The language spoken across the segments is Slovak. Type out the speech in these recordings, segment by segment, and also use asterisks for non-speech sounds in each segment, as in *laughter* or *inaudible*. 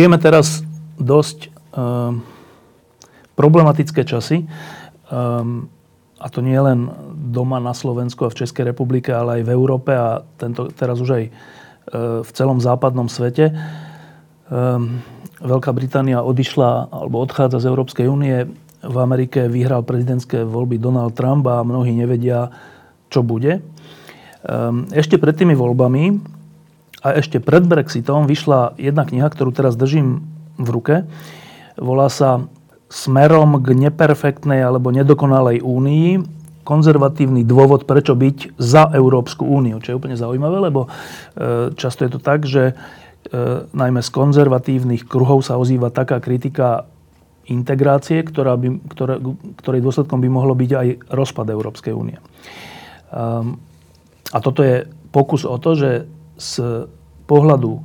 Žijeme teraz dosť um, problematické časy. Um, a to nie len doma na Slovensku a v Českej republike, ale aj v Európe a tento, teraz už aj uh, v celom západnom svete. Um, Veľká Británia odišla alebo odchádza z Európskej únie. V Amerike vyhral prezidentské voľby Donald Trump a mnohí nevedia, čo bude. Ešte pred tými voľbami a ešte pred Brexitom vyšla jedna kniha, ktorú teraz držím v ruke. Volá sa Smerom k neperfektnej alebo nedokonalej únii konzervatívny dôvod, prečo byť za Európsku úniu. Čo je úplne zaujímavé, lebo e, často je to tak, že e, najmä z konzervatívnych kruhov sa ozýva taká kritika integrácie, ktorá by, ktoré, ktorej dôsledkom by mohlo byť aj rozpad Európskej únie. Um, a toto je pokus o to, že z pohľadu e,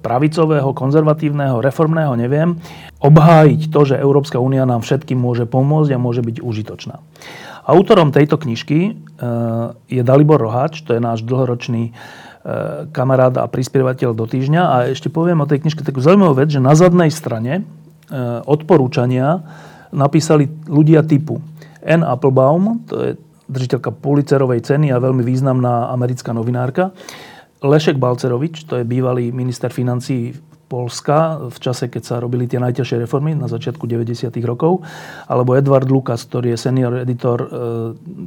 pravicového, konzervatívneho, reformného, neviem, obhájiť to, že Európska únia nám všetkým môže pomôcť a môže byť užitočná. Autorom tejto knižky e, je Dalibor Roháč, to je náš dlhoročný e, kamarát a prispievateľ do týždňa. A ešte poviem o tej knižke takú zaujímavú vec, že na zadnej strane odporúčania napísali ľudia typu N. Applebaum, to je držiteľka Pulitzerovej ceny a veľmi významná americká novinárka, Lešek Balcerovič, to je bývalý minister financí Polska v čase, keď sa robili tie najťažšie reformy na začiatku 90. rokov, alebo Edward Lucas, ktorý je senior editor e,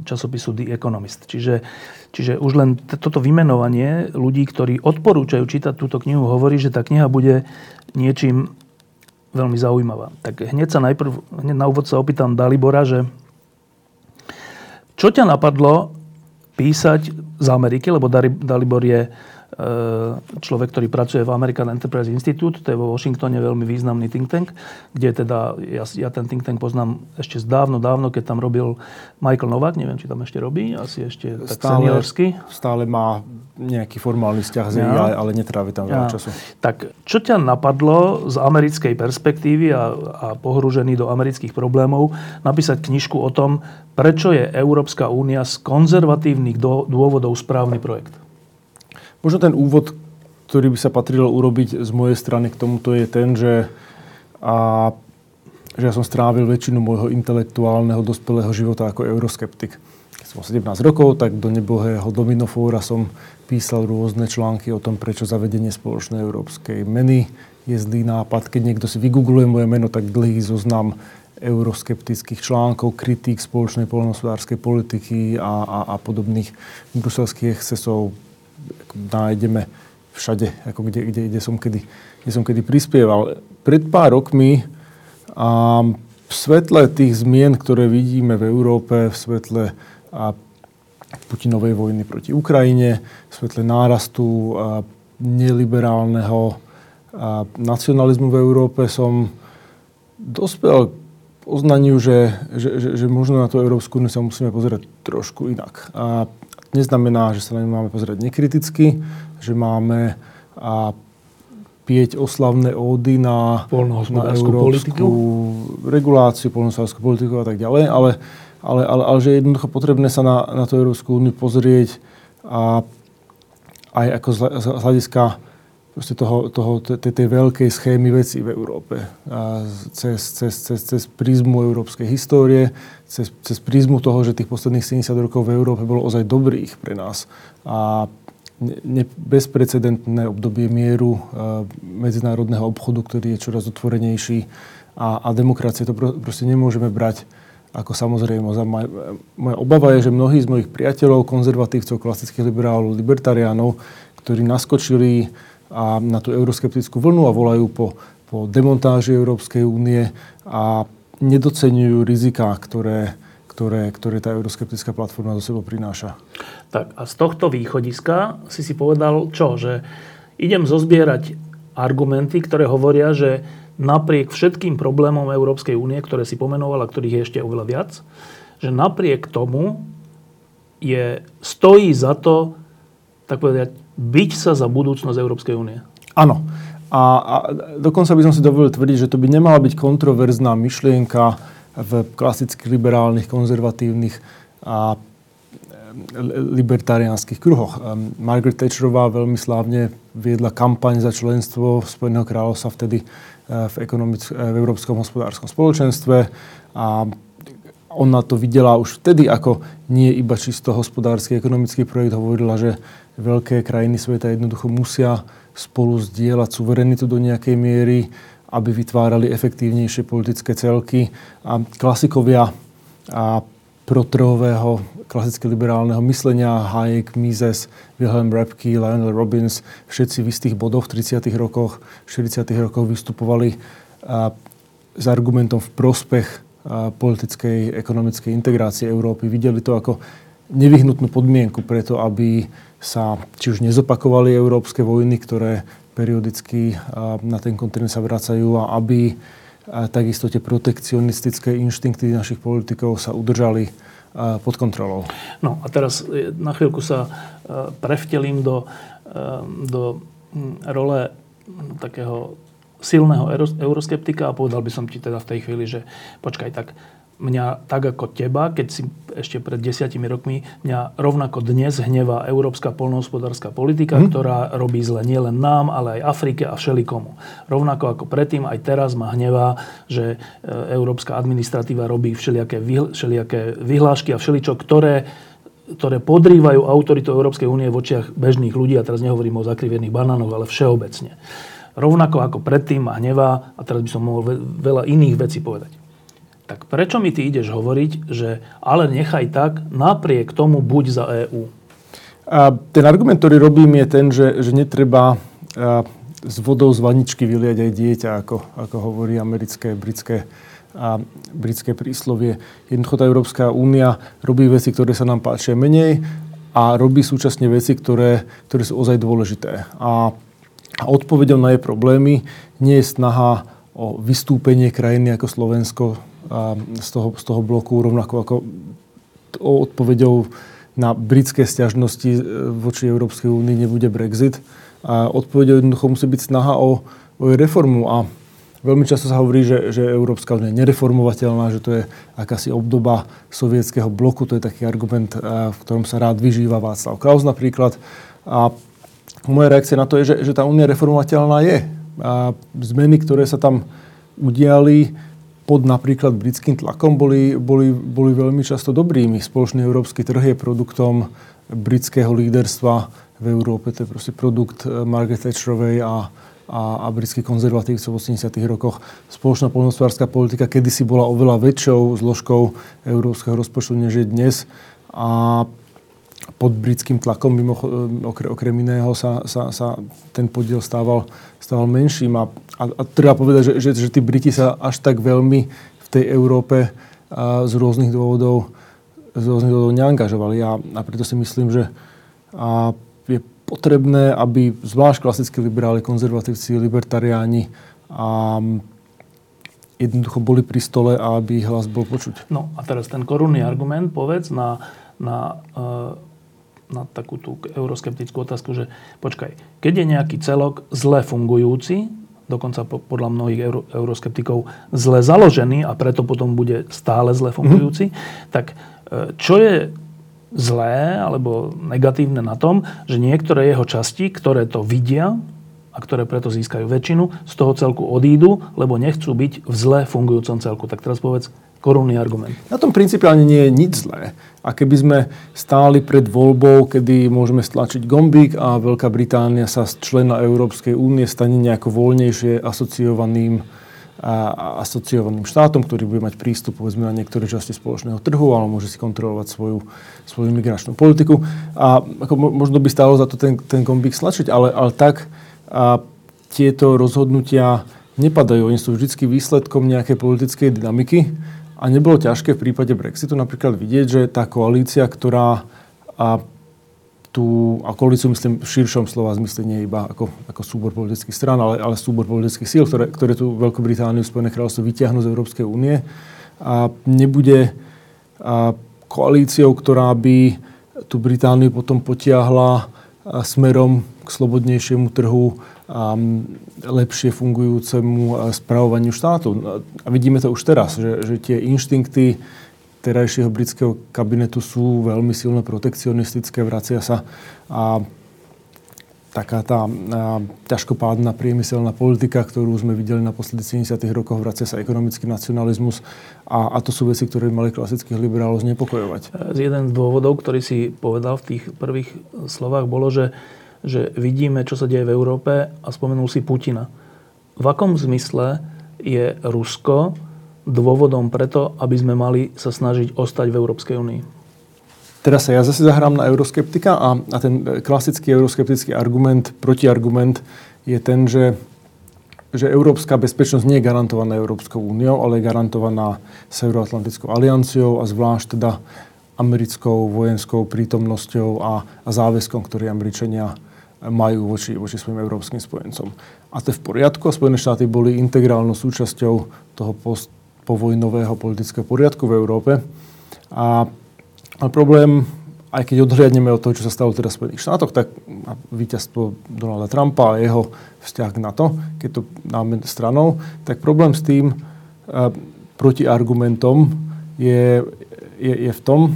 časopisu The Economist. Čiže, čiže už len t- toto vymenovanie ľudí, ktorí odporúčajú čítať túto knihu, hovorí, že tá kniha bude niečím veľmi zaujímavá. Tak hneď sa najprv, hneď na úvod sa opýtam Dalibora, že čo ťa napadlo písať z Ameriky, lebo Dalibor je človek, ktorý pracuje v American Enterprise Institute, to je vo Washingtone veľmi významný think tank, kde teda, ja, ja ten think tank poznám ešte z dávno, dávno, keď tam robil Michael Novak, neviem, či tam ešte robí, asi ešte tak stále, seniorsky. Stále má nejaký formálny vzťah z ja. ale netrávi tam veľa ja. času. Tak čo ťa napadlo z americkej perspektívy a, a pohrúžený do amerických problémov napísať knižku o tom, prečo je Európska únia z konzervatívnych dôvodov správny projekt? Možno ten úvod, ktorý by sa patrilo urobiť z mojej strany k tomuto je ten, že, a, že ja som strávil väčšinu môjho intelektuálneho dospelého života ako euroskeptik. Keď som 17 rokov, tak do nebohého dominofóra som písal rôzne články o tom, prečo zavedenie spoločnej európskej meny je zlý nápad. Keď niekto si vygoogluje moje meno, tak dlhý zoznam euroskeptických článkov, kritík spoločnej poľnohospodárskej politiky a, a, a podobných bruselských excesov nájdeme všade, ako kde, kde, kde, som kedy, kde som kedy prispieval. Pred pár rokmi a v svetle tých zmien, ktoré vidíme v Európe, v svetle a Putinovej vojny proti Ukrajine, v svetle nárastu neliberálneho nacionalizmu v Európe som dospel k oznaniu, že, že, že, že možno na tú Európsku úniu sa musíme pozerať trošku inak. A neznamená, že sa na ňu máme pozerať nekriticky, že máme a pieť oslavné ódy na, na európsku politiku. reguláciu, polnohospodárskú politiku a tak ďalej, ale ale, ale, ale že je jednoducho potrebné sa na, na tú Európsku úniu pozrieť a aj ako z, z hľadiska toho, toho, tej, tej veľkej schémy veci v Európe. A cez, cez, cez, cez prízmu európskej histórie, cez, cez prízmu toho, že tých posledných 70 rokov v Európe bolo ozaj dobrých pre nás. A ne, bezprecedentné obdobie mieru, medzinárodného obchodu, ktorý je čoraz otvorenejší a, a demokracie. To proste nemôžeme brať ako samozrejme. Moja obava je, že mnohí z mojich priateľov, konzervatívcov, klasických liberálov, libertariánov, ktorí naskočili a na tú euroskeptickú vlnu a volajú po, po demontáži Európskej únie a nedocenujú riziká, ktoré, ktoré, ktoré tá euroskeptická platforma do sebou prináša. Tak a z tohto východiska si si povedal čo? Že idem zozbierať argumenty, ktoré hovoria, že napriek všetkým problémom Európskej únie, ktoré si pomenoval a ktorých je ešte oveľa viac, že napriek tomu je, stojí za to, tak povedať, byť sa za budúcnosť Európskej únie. Áno. A, a dokonca by som si dovolil tvrdiť, že to by nemala byť kontroverzná myšlienka v klasických liberálnych, konzervatívnych a libertariánskych kruhoch. Margaret Thatcherová veľmi slávne viedla kampaň za členstvo Spojeného kráľovstva vtedy v, ekonomic- v Európskom hospodárskom spoločenstve a ona to videla už vtedy ako nie iba čisto hospodársky, ekonomický projekt. Hovorila, že veľké krajiny sveta jednoducho musia spolu zdieľať suverenitu do nejakej miery, aby vytvárali efektívnejšie politické celky. A klasikovia a protrhového, klasicky liberálneho myslenia, Hayek, Mises, Wilhelm Rapke, Lionel Robbins, všetci v istých bodoch v 30. rokoch, 40. rokoch vystupovali a, s argumentom v prospech a, politickej, ekonomickej integrácie Európy. Videli to ako nevyhnutnú podmienku preto, aby sa či už nezopakovali európske vojny, ktoré periodicky na ten kontinent sa vracajú a aby takisto tie protekcionistické inštinkty našich politikov sa udržali pod kontrolou. No a teraz e, na chvíľku sa e, prevtelím do, e, do role takého silného euroskeptika a povedal by som ti teda v tej chvíli, že počkaj, tak mňa tak ako teba, keď si ešte pred desiatimi rokmi, mňa rovnako dnes hnevá európska polnohospodárska politika, hmm. ktorá robí zle nielen nám, ale aj Afrike a všelikomu. Rovnako ako predtým, aj teraz ma hnevá, že e, európska administratíva robí všelijaké, všelijaké vyhlášky a všeličo, ktoré ktoré podrývajú autoritu Európskej únie v očiach bežných ľudí, a teraz nehovorím o zakrivených banánoch, ale všeobecne. Rovnako ako predtým ma hnevá, a teraz by som mohol veľa iných vecí povedať tak prečo mi ty ideš hovoriť, že ale nechaj tak, napriek tomu buď za EÚ? A ten argument, ktorý robím, je ten, že, že netreba s vodou z vaničky vyliať aj dieťa, ako, ako hovorí americké, britské, a britské príslovie. Jednoducho tá Európska únia robí veci, ktoré sa nám páčia menej a robí súčasne veci, ktoré, ktoré sú ozaj dôležité. A, a odpovedou na jej problémy nie je snaha o vystúpenie krajiny ako Slovensko z toho, z toho bloku, rovnako ako odpovedou na britské stiažnosti e, voči Európskej únii nebude Brexit. A odpovedou jednoducho musí byť snaha o, o reformu. A veľmi často sa hovorí, že, že Európska únia je nereformovateľná, že to je akási obdoba sovietského bloku. To je taký argument, e, v ktorom sa rád vyžíva Václav Klaus napríklad. A moja reakcia na to je, že, že tá únia reformovateľná je. A zmeny, ktoré sa tam udiali, pod napríklad britským tlakom boli, boli, boli veľmi často dobrými. Spoločný európsky trh je produktom britského líderstva v Európe. To je proste produkt eh, Margaret Thatcherovej a, a, a britských konzervatívcov v 80. rokoch. Spoločná poľnohospodárska politika kedysi bola oveľa väčšou zložkou európskeho rozpočtu, než je dnes. A pod britským tlakom, mimo, okrem, okrem iného, sa, sa, sa ten podiel stával, stával menším. A, a, a treba povedať, že, že, že tí Briti sa až tak veľmi v tej Európe a z rôznych dôvodov z rôznych dôvodov neangažovali. A, a preto si myslím, že a je potrebné, aby zvlášť klasickí liberáli, konzervatívci, libertariáni a jednoducho boli pri stole a aby ich hlas bol počuť. No a teraz ten korunný argument, povedz, na, na uh na takú tú euroskeptickú otázku, že počkaj, keď je nejaký celok zle fungujúci, dokonca podľa mnohých euro, euroskeptikov zle založený a preto potom bude stále zle fungujúci, mm-hmm. tak e, čo je zlé alebo negatívne na tom, že niektoré jeho časti, ktoré to vidia a ktoré preto získajú väčšinu, z toho celku odídu, lebo nechcú byť v zle fungujúcom celku. Tak teraz povedz, korunný argument. Na tom principiálne nie je nič zlé. A keby sme stáli pred voľbou, kedy môžeme stlačiť gombík a Veľká Británia sa z člena Európskej únie stane nejako voľnejšie asociovaným a asociovaným štátom, ktorý bude mať prístup povedzme na niektoré časti spoločného trhu, ale môže si kontrolovať svoju, svoju migračnú politiku. A ako možno by stálo za to ten, ten gombík stlačiť, ale, ale tak a tieto rozhodnutia nepadajú. Oni sú vždy výsledkom nejakej politickej dynamiky a nebolo ťažké v prípade Brexitu napríklad vidieť, že tá koalícia, ktorá, a, tú, a koalíciu myslím v širšom slova zmysle nie iba ako, ako súbor politických strán, ale, ale súbor politických síl, ktoré, ktoré tu Veľkú Britániu, Spojené kráľovstvo vyťahnú z Európskej únie. A nebude a, koalíciou, ktorá by tú Britániu potom potiahla smerom k slobodnejšiemu trhu, lepšie fungujúcemu spravovaniu štátu. A vidíme to už teraz, že, že tie inštinkty terajšieho britského kabinetu sú veľmi silno protekcionistické, vracia sa a taká tá a, ťažkopádna priemyselná politika, ktorú sme videli na posledných 70. rokoch, vracia sa ekonomický nacionalizmus a, a to sú veci, ktoré mali klasických liberálov znepokojovať. Z jeden z dôvodov, ktorý si povedal v tých prvých slovách, bolo, že, že vidíme, čo sa deje v Európe a spomenul si Putina. V akom zmysle je Rusko dôvodom preto, aby sme mali sa snažiť ostať v Európskej únii. Teraz sa ja zase zahrám na euroskeptika a, a ten klasický euroskeptický argument, protiargument je ten, že, že európska bezpečnosť nie je garantovaná Európskou úniou, ale je garantovaná Severoatlantickou alianciou a zvlášť teda americkou vojenskou prítomnosťou a, a záväzkom, ktorý Američania majú voči, voči svojim európskym spojencom. A to je v poriadku. Spojené štáty boli integrálnou súčasťou toho post, povojnového politického poriadku v Európe. A, a problém, aj keď odhliadneme od toho, čo sa stalo teraz v Spojených štátoch, tak víťazstvo Donalda Trumpa a jeho vzťah k NATO, keď to dáme stranou, tak problém s tým uh, protiargumentom je, je, je v tom,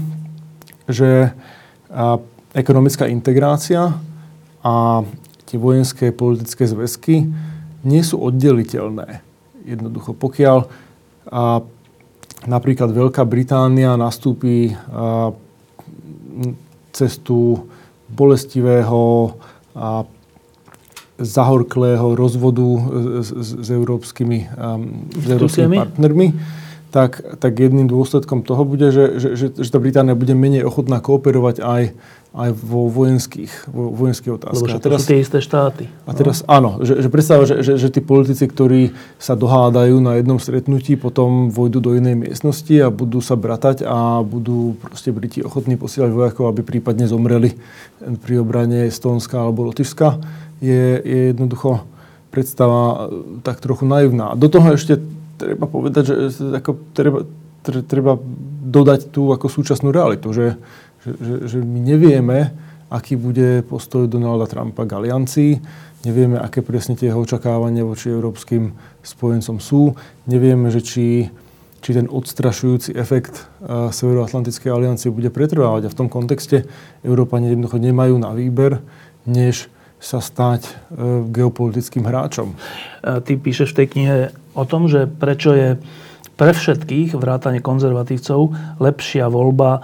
že uh, ekonomická integrácia a tie vojenské politické zväzky nie sú oddeliteľné. Jednoducho, pokiaľ a napríklad Veľká Británia nastúpi cestu bolestivého a zahorklého rozvodu s, s, s európskymi, um, s európskymi partnermi, tak, tak jedným dôsledkom toho bude, že, že, že, že tá Británia bude menej ochotná kooperovať aj aj vo vojenských, vo vojenských otázkach. Lebo teraz, to sú tie isté štáty. A teraz no? áno, že, že predstava, že, že, že tí politici, ktorí sa dohádajú na jednom stretnutí, potom vojdu do inej miestnosti a budú sa bratať a budú proste Briti ochotní posielať vojakov, aby prípadne zomreli pri obrane Estónska alebo Lotyšska, je, je jednoducho predstava tak trochu naivná. A do toho ešte treba povedať, že ako treba, treba dodať tú ako súčasnú realitu, že že, že, my nevieme, aký bude postoj Donalda Trumpa k aliancii, nevieme, aké presne tie jeho očakávania voči európskym spojencom sú, nevieme, že či, či ten odstrašujúci efekt Severoatlantickej aliancie bude pretrvávať. A v tom kontexte Európani jednoducho nemajú na výber, než sa stať uh, geopolitickým hráčom. Ty píšeš v tej knihe o tom, že prečo je pre všetkých, vrátane konzervatívcov, lepšia voľba e,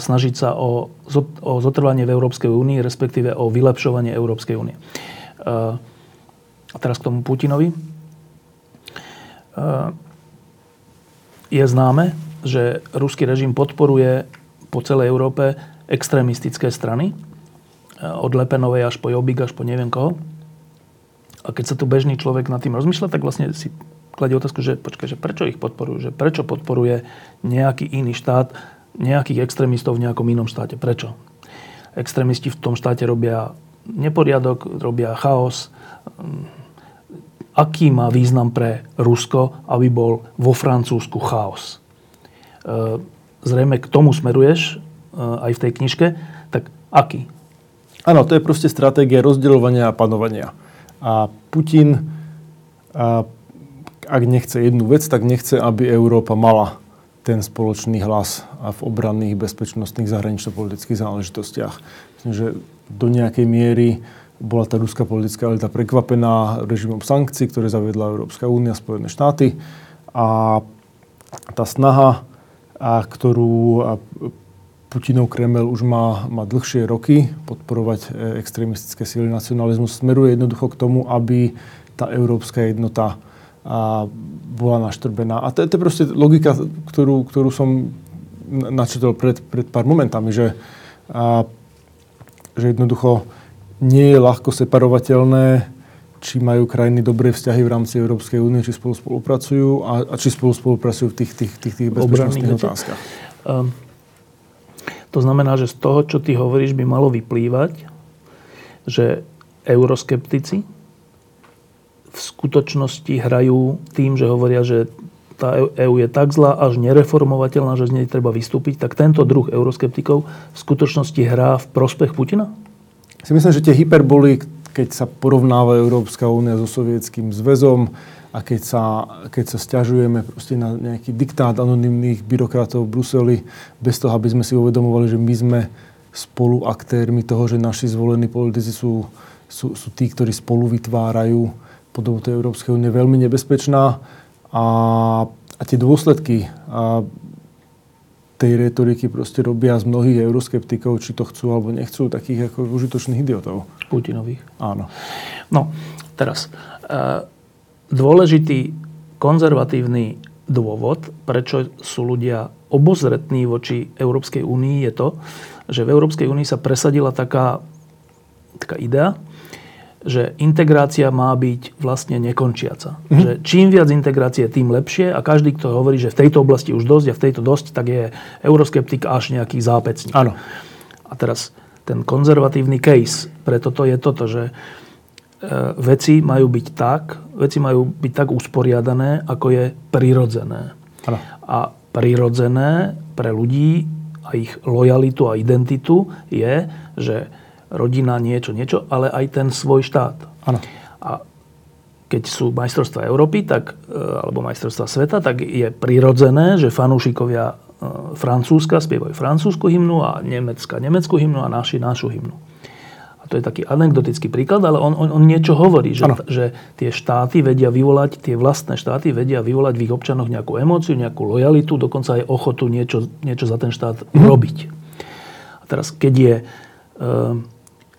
snažiť sa o, o zotrvanie v Európskej únii, respektíve o vylepšovanie Európskej únie. E, a teraz k tomu Putinovi. E, je známe, že ruský režim podporuje po celej Európe extrémistické strany, od Lepenovej až po Jobbik, až po neviem koho. A keď sa tu bežný človek nad tým rozmýšľa, tak vlastne si kladie otázku, že počkaj, že prečo ich podporujú, že prečo podporuje nejaký iný štát, nejakých extrémistov v nejakom inom štáte. Prečo? Extrémisti v tom štáte robia neporiadok, robia chaos. Aký má význam pre Rusko, aby bol vo Francúzsku chaos? E, zrejme k tomu smeruješ e, aj v tej knižke. Tak aký? Áno, to je proste stratégia rozdeľovania a panovania. A Putin a ak nechce jednu vec, tak nechce, aby Európa mala ten spoločný hlas a v obranných, bezpečnostných, zahranično-politických záležitostiach. Myslím, že do nejakej miery bola tá ruská politická elita prekvapená režimom sankcií, ktoré zaviedla Európska únia, Spojené štáty. A tá snaha, a ktorú Putinov Kreml už má, má dlhšie roky podporovať e, extrémistické síly nacionalizmu, smeruje jednoducho k tomu, aby tá európska jednota a bola naštrbená. A to, to je proste logika, ktorú, ktorú som načetol pred, pred pár momentami, že, a, že jednoducho nie je ľahko separovateľné, či majú krajiny dobré vzťahy v rámci Európskej únie, či spolu spolupracujú a, a či spolu spolupracujú v tých, tých, tých, tých bezpečnostných otázkach. Um, To znamená, že z toho, čo ty hovoríš, by malo vyplývať, že euroskeptici v skutočnosti hrajú tým, že hovoria, že tá EÚ je tak zlá, až nereformovateľná, že z nej treba vystúpiť, tak tento druh euroskeptikov v skutočnosti hrá v prospech Putina? Si myslím, že tie hyperboly, keď sa porovnáva Európska únia so sovietským zväzom a keď sa, keď sa stiažujeme proste na nejaký diktát anonimných byrokratov v Bruseli, bez toho, aby sme si uvedomovali, že my sme spoluaktérmi toho, že naši zvolení politici sú, sú, sú tí, ktorí spolu vytvárajú podobu tej Európskej únie veľmi nebezpečná a, a tie dôsledky a tej retoriky proste robia z mnohých euroskeptikov, či to chcú alebo nechcú, takých ako užitočných idiotov. Putinových. Áno. No, teraz. E, dôležitý konzervatívny dôvod, prečo sú ľudia obozretní voči Európskej únii, je to, že v Európskej únii sa presadila taká, taká idea, že integrácia má byť vlastne nekončiaca. Mm-hmm. Že čím viac integrácie, tým lepšie a každý, kto hovorí, že v tejto oblasti už dosť a v tejto dosť, tak je euroskeptik až nejaký zápecník. Áno. A teraz ten konzervatívny case pre toto je toto, že e, veci majú byť tak, veci majú byť tak usporiadané, ako je prirodzené. Ano. A prirodzené pre ľudí a ich lojalitu a identitu je, že rodina niečo, niečo, ale aj ten svoj štát. Ano. A keď sú majstrovstvá Európy, tak, e, alebo majstrovstvá sveta, tak je prirodzené, že fanúšikovia e, Francúzska spievajú francúzsku hymnu a Nemecka nemeckú hymnu a naši našu hymnu. A to je taký anekdotický príklad, ale on, on, on niečo hovorí, že, že tie štáty vedia vyvolať, tie vlastné štáty vedia vyvolať v ich občanoch nejakú emóciu, nejakú lojalitu, dokonca aj ochotu niečo, niečo za ten štát mm. robiť. A teraz, keď je e,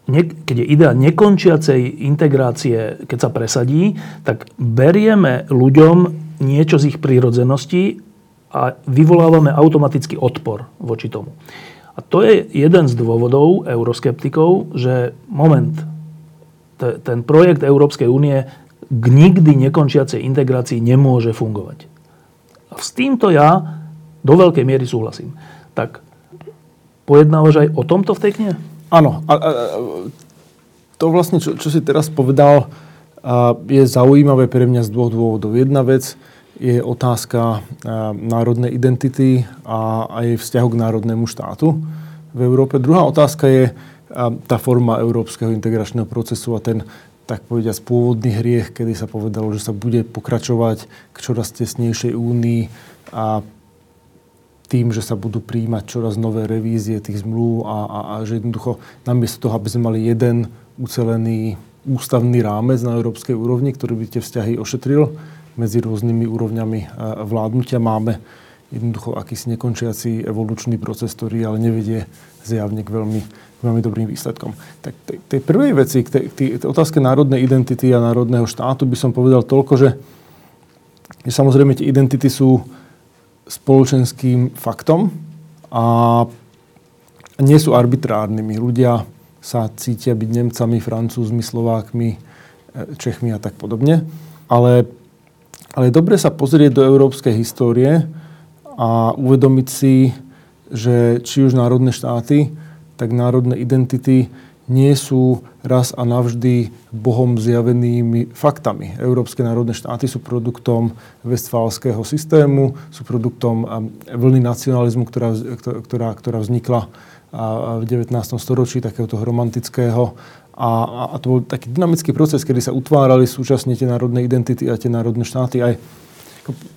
keď je idea nekončiacej integrácie, keď sa presadí, tak berieme ľuďom niečo z ich prírodzenosti a vyvolávame automaticky odpor voči tomu. A to je jeden z dôvodov euroskeptikov, že moment, ten projekt Európskej únie k nikdy nekončiacej integrácii nemôže fungovať. A s týmto ja do veľkej miery súhlasím. Tak pojednávaš aj o tomto v tej knihe? Áno. A, a, to vlastne, čo, čo si teraz povedal, a, je zaujímavé pre mňa z dvoch dôvodov. Jedna vec je otázka a, národnej identity a, a jej vzťahu k národnému štátu v Európe. Druhá otázka je a, tá forma európskeho integračného procesu a ten, tak povediať, pôvodný hriech, kedy sa povedalo, že sa bude pokračovať k čoraz tesnejšej únii a tým, že sa budú príjmať čoraz nové revízie tých zmluv a, a, a že jednoducho namiesto toho, aby sme mali jeden ucelený ústavný rámec na európskej úrovni, ktorý by tie vzťahy ošetril medzi rôznymi úrovňami e, vládnutia, máme jednoducho akýsi nekončiaci evolučný proces, ktorý ale nevedie zjavne k veľmi, veľmi dobrým výsledkom. Tak tej, tej prvej veci, k tej, tej, tej otázke národnej identity a národného štátu by som povedal toľko, že, že samozrejme tie identity sú spoločenským faktom a nie sú arbitrárnymi. Ľudia sa cítia byť Nemcami, Francúzmi, Slovákmi, e, Čechmi a tak podobne. Ale, ale dobre sa pozrieť do európskej histórie a uvedomiť si, že či už národné štáty, tak národné identity nie sú raz a navždy Bohom zjavenými faktami. Európske národné štáty sú produktom westfálskeho systému, sú produktom vlny nacionalizmu, ktorá, ktorá, ktorá vznikla v 19. storočí, takéhoto romantického. A, a to bol taký dynamický proces, kedy sa utvárali súčasne tie národné identity a tie národné štáty. Aj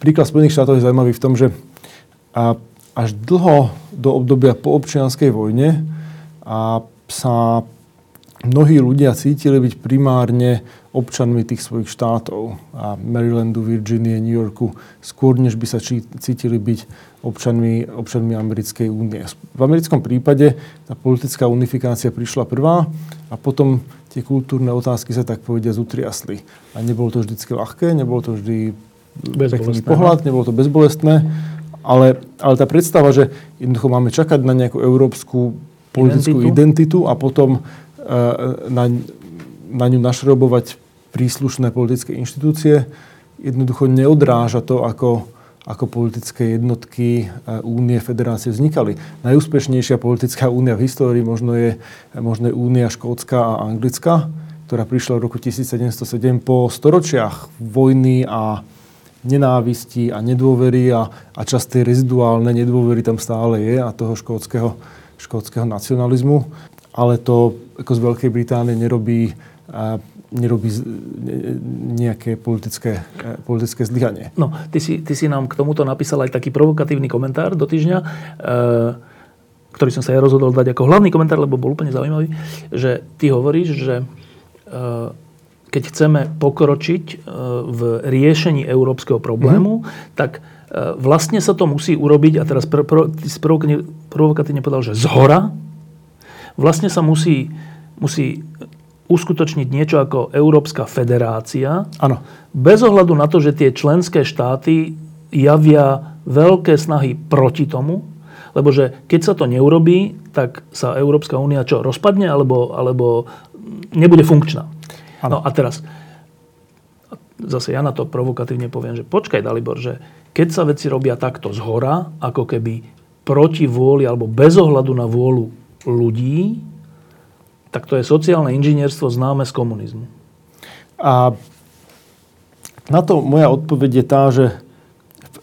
príklad Spojených štátov je zaujímavý v tom, že až dlho do obdobia po občianskej vojne a sa mnohí ľudia cítili byť primárne občanmi tých svojich štátov a Marylandu, Virginie, New Yorku, skôr než by sa cítili byť občanmi, občanmi Americkej únie. V americkom prípade tá politická unifikácia prišla prvá a potom tie kultúrne otázky sa tak povedia zutriasli. A nebolo to vždy ľahké, nebolo to vždy pekný pohľad, nebolo to bezbolestné, ale, ale tá predstava, že jednoducho máme čakať na nejakú európsku politickú identitu, identitu a potom na, na ňu našrobovať príslušné politické inštitúcie, jednoducho neodráža to, ako, ako politické jednotky únie, federácie vznikali. Najúspešnejšia politická únia v histórii možno je, možno je únia Škótska a Anglická, ktorá prišla v roku 1707 po storočiach vojny a nenávisti a nedôvery a, a časté reziduálne nedôvery tam stále je a toho škótskeho, škótskeho nacionalizmu. Ale to ako z Veľkej Británie nerobí nerobí nejaké politické, e, politické zlyhanie. No, ty si, ty si nám k tomuto napísal aj taký provokatívny komentár do týždňa, e, ktorý som sa ja rozhodol dať ako hlavný komentár, lebo bol úplne zaujímavý, že ty hovoríš, že e, keď chceme pokročiť e, v riešení európskeho problému, mm-hmm. tak e, vlastne sa to musí urobiť, a teraz pr- pr- ty si provokatívne povedal, že zhora, vlastne sa musí, musí uskutočniť niečo ako Európska federácia. Áno. Bez ohľadu na to, že tie členské štáty javia veľké snahy proti tomu, lebo že keď sa to neurobí, tak sa Európska únia čo, rozpadne alebo, alebo nebude funkčná. Ano. No a teraz, zase ja na to provokatívne poviem, že počkaj Dalibor, že keď sa veci robia takto z hora, ako keby proti vôli alebo bez ohľadu na vôľu ľudí, tak to je sociálne inžinierstvo známe z komunizmu. A na to moja odpoveď je tá, že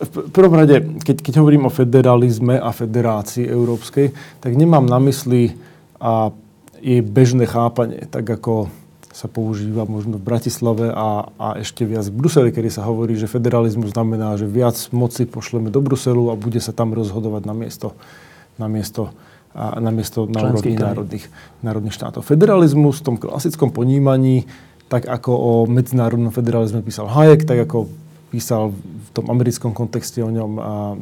v prvom rade, keď, keď hovorím o federalizme a federácii európskej, tak nemám na mysli a jej bežné chápanie, tak ako sa používa možno v Bratislave a, a ešte viac v Bruseli, kedy sa hovorí, že federalizmus znamená, že viac moci pošleme do Bruselu a bude sa tam rozhodovať na miesto, na miesto a namiesto na úrovni národných, národných štátov. Federalizmus v tom klasickom ponímaní, tak ako o medzinárodnom federalizme písal Hayek, tak ako písal v tom americkom kontexte o ňom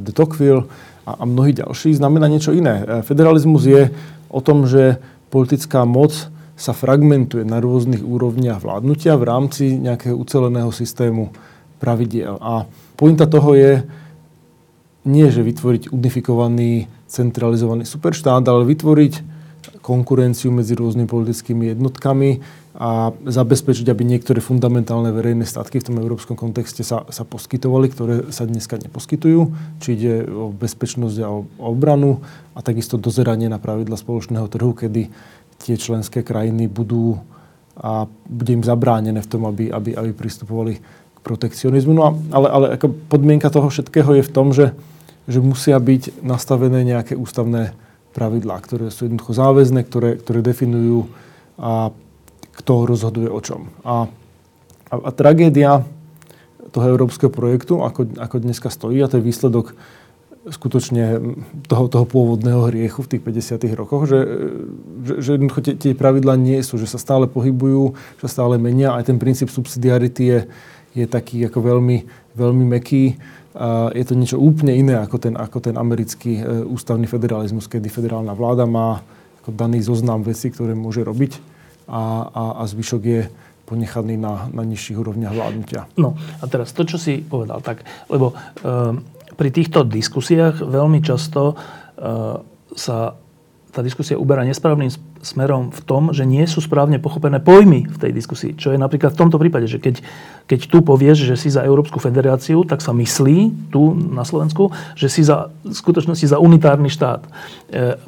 de Tocqueville a, a mnohí ďalší, znamená niečo iné. E, federalizmus je o tom, že politická moc sa fragmentuje na rôznych úrovniach vládnutia v rámci nejakého uceleného systému pravidiel. A pointa toho je nie, že vytvoriť unifikovaný centralizovaný superštát, ale vytvoriť konkurenciu medzi rôznymi politickými jednotkami a zabezpečiť, aby niektoré fundamentálne verejné statky v tom európskom kontexte sa, sa poskytovali, ktoré sa dneska neposkytujú. Či ide o bezpečnosť a o, obranu a takisto dozeranie na pravidla spoločného trhu, kedy tie členské krajiny budú a bude im zabránené v tom, aby, aby, aby pristupovali k protekcionizmu. No a, ale, ale ako podmienka toho všetkého je v tom, že že musia byť nastavené nejaké ústavné pravidlá, ktoré sú jednoducho záväzné, ktoré, ktoré definujú, a kto rozhoduje o čom. A, a, a tragédia toho európskeho projektu, ako, ako dneska stojí, a to je výsledok skutočne toho, toho pôvodného hriechu v tých 50. rokoch, že, že, že jednoducho tie, tie pravidlá nie sú, že sa stále pohybujú, že sa stále menia. Aj ten princíp subsidiarity je, je taký ako veľmi, veľmi meký je to niečo úplne iné ako ten, ako ten americký e, ústavný federalizmus, kedy federálna vláda má ako daný zoznam vecí, ktoré môže robiť a, a, a zvyšok je ponechaný na, na nižších úrovniach vládnutia. No a teraz to, čo si povedal, tak, lebo e, pri týchto diskusiách veľmi často e, sa tá diskusia uberá nesprávnym smerom v tom, že nie sú správne pochopené pojmy v tej diskusii. Čo je napríklad v tomto prípade, že keď, keď tu povieš, že si za Európsku federáciu, tak sa myslí tu na Slovensku, že si za, v skutočnosti za unitárny štát. E,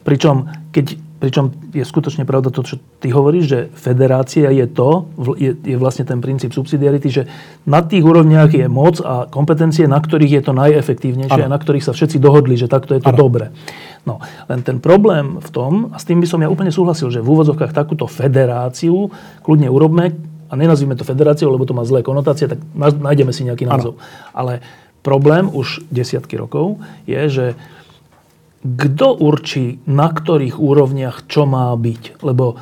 pričom, keď, pričom je skutočne pravda to, čo ty hovoríš, že federácia je to, je, je vlastne ten princíp subsidiarity, že na tých úrovniach je moc a kompetencie, na ktorých je to najefektívnejšie ano. a na ktorých sa všetci dohodli, že takto je to ano. dobre. No, len ten problém v tom, a s tým by som ja úplne súhlasil, že v úvodzovkách takúto federáciu kľudne urobme, a nenazvime to federáciou, lebo to má zlé konotácie, tak nájdeme si nejaký názov. Ano. Ale problém už desiatky rokov je, že kto určí, na ktorých úrovniach čo má byť. Lebo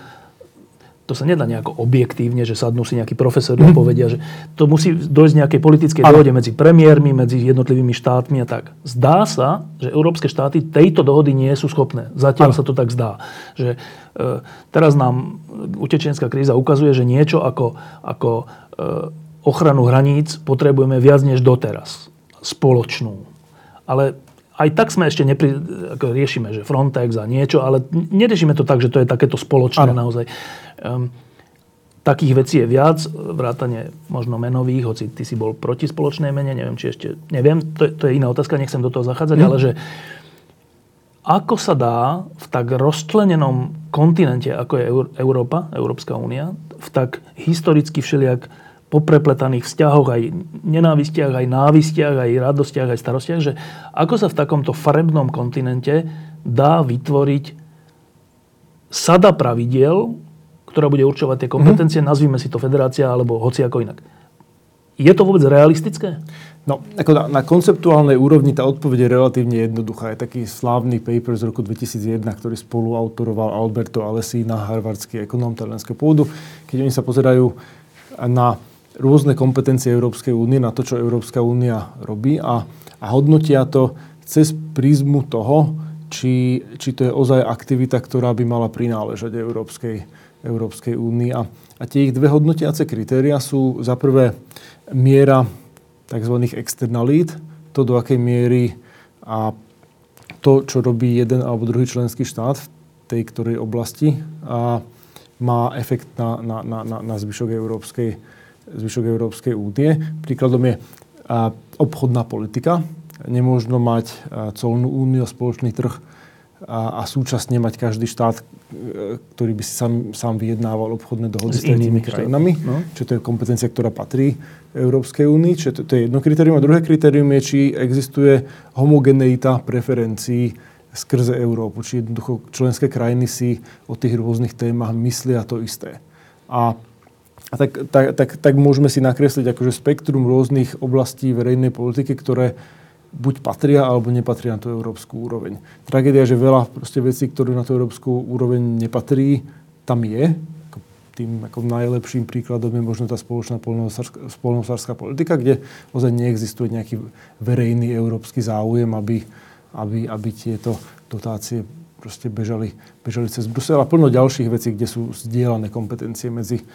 to sa nedá nejako objektívne, že sadnú si nejakí profesori a mhm. povedia, že to musí dojsť nejakej politickej dohode medzi premiérmi, medzi jednotlivými štátmi a tak. Zdá sa, že európske štáty tejto dohody nie sú schopné. Zatiaľ ano. sa to tak zdá. Že, e, teraz nám utečenská kríza ukazuje, že niečo ako, ako e, ochranu hraníc potrebujeme viac než doteraz. Spoločnú. Ale aj tak sme ešte nepri, ako riešime, že Frontex a niečo, ale neriešime to tak, že to je takéto spoločné ano. naozaj. Um, takých vecí je viac, vrátane možno menových, hoci ty si bol proti spoločnej mene, neviem, či ešte, neviem, to, to je iná otázka, nechcem do toho zachádzať, mm. ale že ako sa dá v tak rozčlenenom kontinente, ako je Európa, Európska únia, v tak historicky všelijak poprepletaných vzťahoch, aj nenávistiach, aj návistiach, aj radostiach, aj starostiach, že ako sa v takomto farebnom kontinente dá vytvoriť sada pravidiel, ktorá bude určovať tie kompetencie, mm-hmm. nazvime si to federácia alebo hoci ako inak. Je to vôbec realistické? No, ako na, na konceptuálnej úrovni tá odpoveď je relatívne jednoduchá. Je taký slávny paper z roku 2001, ktorý spolu autoroval Alberto Alessina, harvardský ekonóm talianského pôvodu. Keď oni sa pozerajú na rôzne kompetencie Európskej únie, na to, čo Európska únia robí a, a hodnotia to cez prízmu toho, či, či to je ozaj aktivita, ktorá by mala prináležať Európskej, Európskej únii. A, a tie ich dve hodnotiace kritéria sú za prvé miera tzv. externalít, to do akej miery a to, čo robí jeden alebo druhý členský štát v tej ktorej oblasti, a má efekt na, na, na, na, zvyšok Európskej, zvyšok Európskej únie. Príkladom je obchodná politika. Nemôžno mať colnú úniu, spoločný trh a, a súčasne mať každý štát, e, ktorý by si sám, sám vyjednával obchodné dohody s, s krajinami. No. Čo to je kompetencia, ktorá patrí Európskej únii. Čiže to, to je jedno kritérium. A druhé kritérium je, či existuje homogeneita preferencií skrze Európu. Či jednoducho členské krajiny si o tých rôznych témach myslia to isté. A a tak, tak, tak, tak môžeme si nakresliť akože spektrum rôznych oblastí verejnej politiky, ktoré buď patria alebo nepatria na tú európsku úroveň. Tragédia, že veľa proste vecí, ktoré na tú európsku úroveň nepatrí, tam je. Tým ako najlepším príkladom je možno tá spoločná polnohospodárska politika, kde ozaj neexistuje nejaký verejný európsky záujem, aby, aby, aby tieto dotácie proste bežali, bežali cez Brusel a plno ďalších vecí, kde sú zdieľané kompetencie medzi,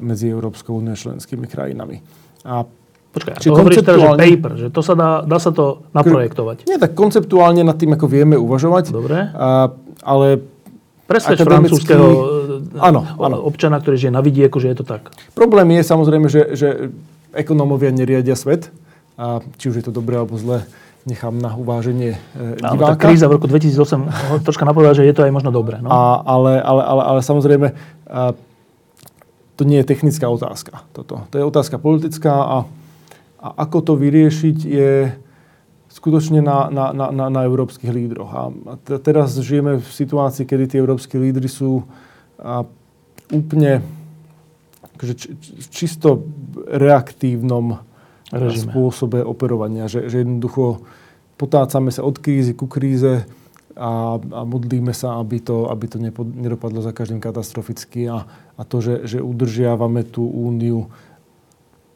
medzi Európskou úniou a členskými krajinami. A Počkaj, to hovoríš teraz, že paper, že to sa dá, dá sa to naprojektovať. Nie, tak konceptuálne nad tým ako vieme uvažovať. Dobre. A, ale Presvedč francúzského e, áno, áno. občana, ktorý žije na vidieku, že je to tak. Problém je samozrejme, že, že ekonómovia neriadia svet. A či už je to dobré alebo zlé, nechám na uváženie e, áno, diváka. tá kríza v roku 2008 troška napovedala, že je to aj možno dobré. No? A, ale, ale, ale, ale samozrejme, a, to nie je technická otázka. Toto. To je otázka politická a a ako to vyriešiť je skutočne na, na, na, na, na európskych lídroch. A t- teraz žijeme v situácii, kedy tie európsky lídry sú a, úplne akože či, čisto reaktívnom Režime. spôsobe operovania. Že, že jednoducho potácame sa od krízy ku kríze a, a modlíme sa, aby to, aby to nepo, nedopadlo za každým katastroficky a, a to, že, že udržiavame tú úniu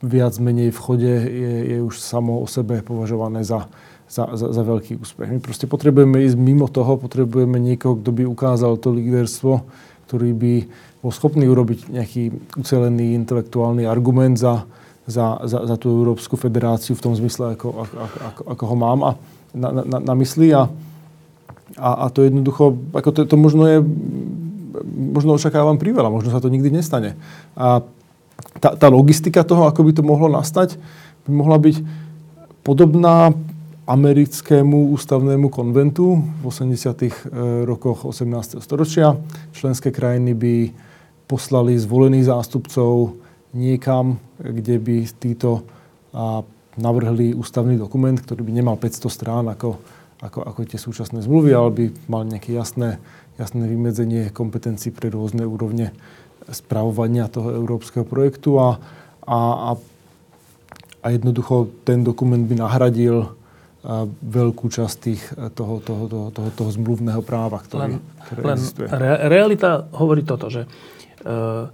viac menej v chode je, je už samo o sebe považované za, za, za, za veľký úspech. My proste potrebujeme ísť mimo toho, potrebujeme niekoho, kto by ukázal to líderstvo, ktorý by bol schopný urobiť nejaký ucelený intelektuálny argument za, za, za, za tú Európsku federáciu v tom zmysle, ako, ako, ako, ako ho mám a na, na, na mysli. A, a, a to jednoducho, ako to, to možno je, možno očakávam priveľa, možno sa to nikdy nestane. A tá, tá logistika toho, ako by to mohlo nastať, by mohla byť podobná americkému ústavnému konventu v 80. E, rokoch 18. storočia. Členské krajiny by poslali zvolených zástupcov niekam, kde by títo navrhli ústavný dokument, ktorý by nemal 500 strán ako, ako, ako tie súčasné zmluvy, ale by mal nejaké jasné, jasné vymedzenie kompetencií pre rôzne úrovne spravovania toho európskeho projektu a, a, a, a jednoducho ten dokument by nahradil veľkú časť tých, toho, toho, toho, toho, toho zmluvného práva, ktoré, len, ktoré len existuje. Re, realita hovorí toto, že uh,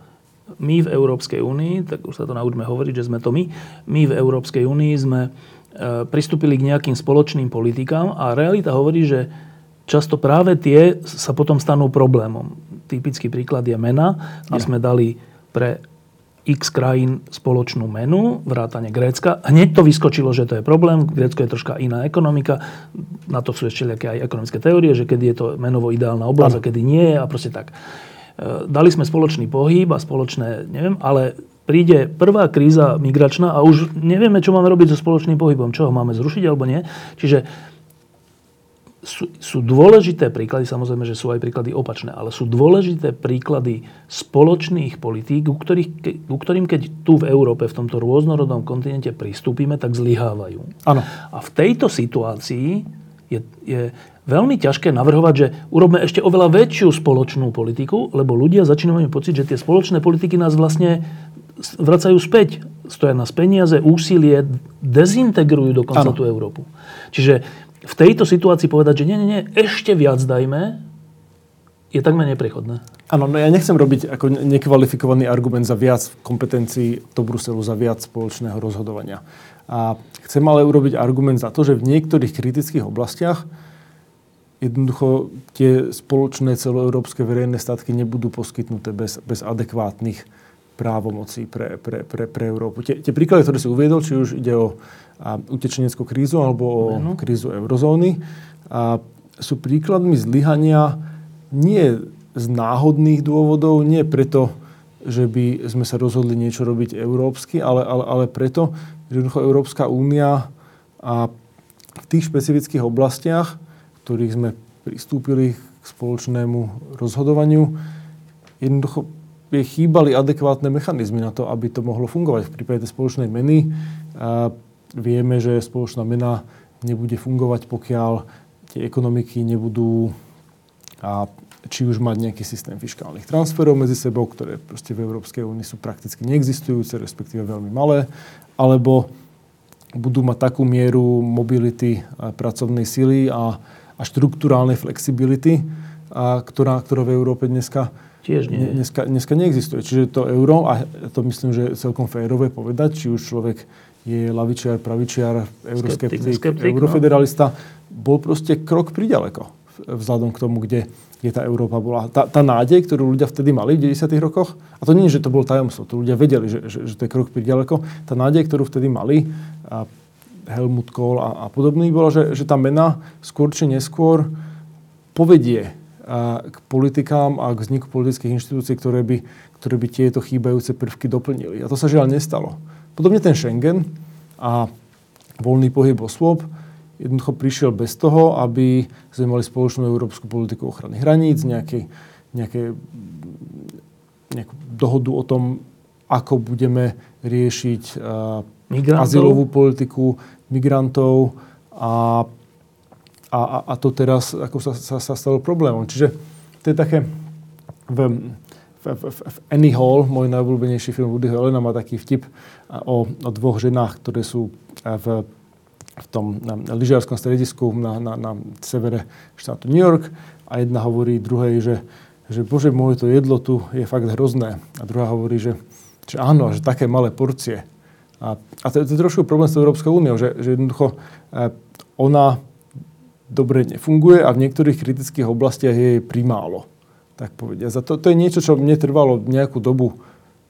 my v Európskej únii, tak už sa to naučme hovoriť, že sme to my, my v Európskej únii sme uh, pristúpili k nejakým spoločným politikám a realita hovorí, že často práve tie sa potom stanú problémom typický príklad je mena, ano. sme dali pre x krajín spoločnú menu, vrátane Grécka. Hneď to vyskočilo, že to je problém. Grécko je troška iná ekonomika. Na to sú ešte aj ekonomické teórie, že kedy je to menovo ideálna oblasť a kedy nie a proste tak. Dali sme spoločný pohyb a spoločné, neviem, ale príde prvá kríza migračná a už nevieme, čo máme robiť so spoločným pohybom. Čo ho máme zrušiť alebo nie. Čiže sú, sú dôležité príklady, samozrejme, že sú aj príklady opačné, ale sú dôležité príklady spoločných politík, u, ktorých, u ktorým keď tu v Európe, v tomto rôznorodnom kontinente pristúpime, tak zlyhávajú. Áno. A v tejto situácii je, je veľmi ťažké navrhovať, že urobme ešte oveľa väčšiu spoločnú politiku, lebo ľudia začínajú pocit, že tie spoločné politiky nás vlastne vracajú späť. Stoja nás peniaze, úsilie, dezintegrujú dokonca ano. tú Európu. Čiže v tejto situácii povedať, že nie, nie, nie, ešte viac dajme, je takmer neprechodné. Áno, no ja nechcem robiť ako nekvalifikovaný argument za viac kompetencií do Bruselu, za viac spoločného rozhodovania. A chcem ale urobiť argument za to, že v niektorých kritických oblastiach jednoducho tie spoločné celoeurópske verejné statky nebudú poskytnuté bez, bez adekvátnych právomocí pre, pre, pre, pre Európu. Tie, tie príklady, ktoré si uviedol, či už ide o a, utečeneckú krízu alebo o ano. krízu eurozóny, a, sú príkladmi zlyhania nie z náhodných dôvodov, nie preto, že by sme sa rozhodli niečo robiť európsky, ale, ale, ale preto, že Európska únia a v tých špecifických oblastiach, ktorých sme pristúpili k spoločnému rozhodovaniu, jednoducho chýbali adekvátne mechanizmy na to, aby to mohlo fungovať. V prípade tej spoločnej meny a vieme, že spoločná mena nebude fungovať, pokiaľ tie ekonomiky nebudú a či už mať nejaký systém fiskálnych transferov medzi sebou, ktoré proste v Európskej únii sú prakticky neexistujúce, respektíve veľmi malé, alebo budú mať takú mieru mobility pracovnej sily a, a štruktúrálnej flexibility, a ktorá, ktorá v Európe dneska Tiež nie. Dneska, dneska neexistuje. Čiže to euro, a to myslím, že je celkom férové povedať, či už človek je lavičiar, pravičiar, euroskeptik, skeptik, no. eurofederalista, no. bol proste krok priďaleko vzhľadom k tomu, kde, kde tá Európa bola. Tá, tá nádej, ktorú ľudia vtedy mali v 90. rokoch, a to nie je, že to bol tajomstvo, to ľudia vedeli, že, že, že to je krok priďaleko, tá nádej, ktorú vtedy mali, a Helmut Kohl a, a podobný, bola, že, že tá mena skôr či neskôr povedie k politikám a k vzniku politických inštitúcií, ktoré by, ktoré by tieto chýbajúce prvky doplnili. A to sa žiaľ nestalo. Podobne ten Schengen a voľný pohyb osôb jednoducho prišiel bez toho, aby sme mali spoločnú európsku politiku ochrany hraníc, nejaké, nejaké, nejakú dohodu o tom, ako budeme riešiť uh, azylovú politiku migrantov a a, a, to teraz ako sa, sa, sa stalo problémom. Čiže to je také... V, v, v, v Annie Hall, môj najobľúbenejší film Woody Allena, má taký vtip o, o dvoch ženách, ktoré sú v, v tom lyžiarskom stredisku na, na, na severe štátu New York a jedna hovorí druhej, že, že bože môj, to jedlo tu je fakt hrozné. A druhá hovorí, že, že áno, že také malé porcie. A, a to, to je trošku problém s Európskou úniou, že, že jednoducho eh, ona dobre nefunguje a v niektorých kritických oblastiach je primálo. Tak povedia. A to, to je niečo, čo mne trvalo nejakú dobu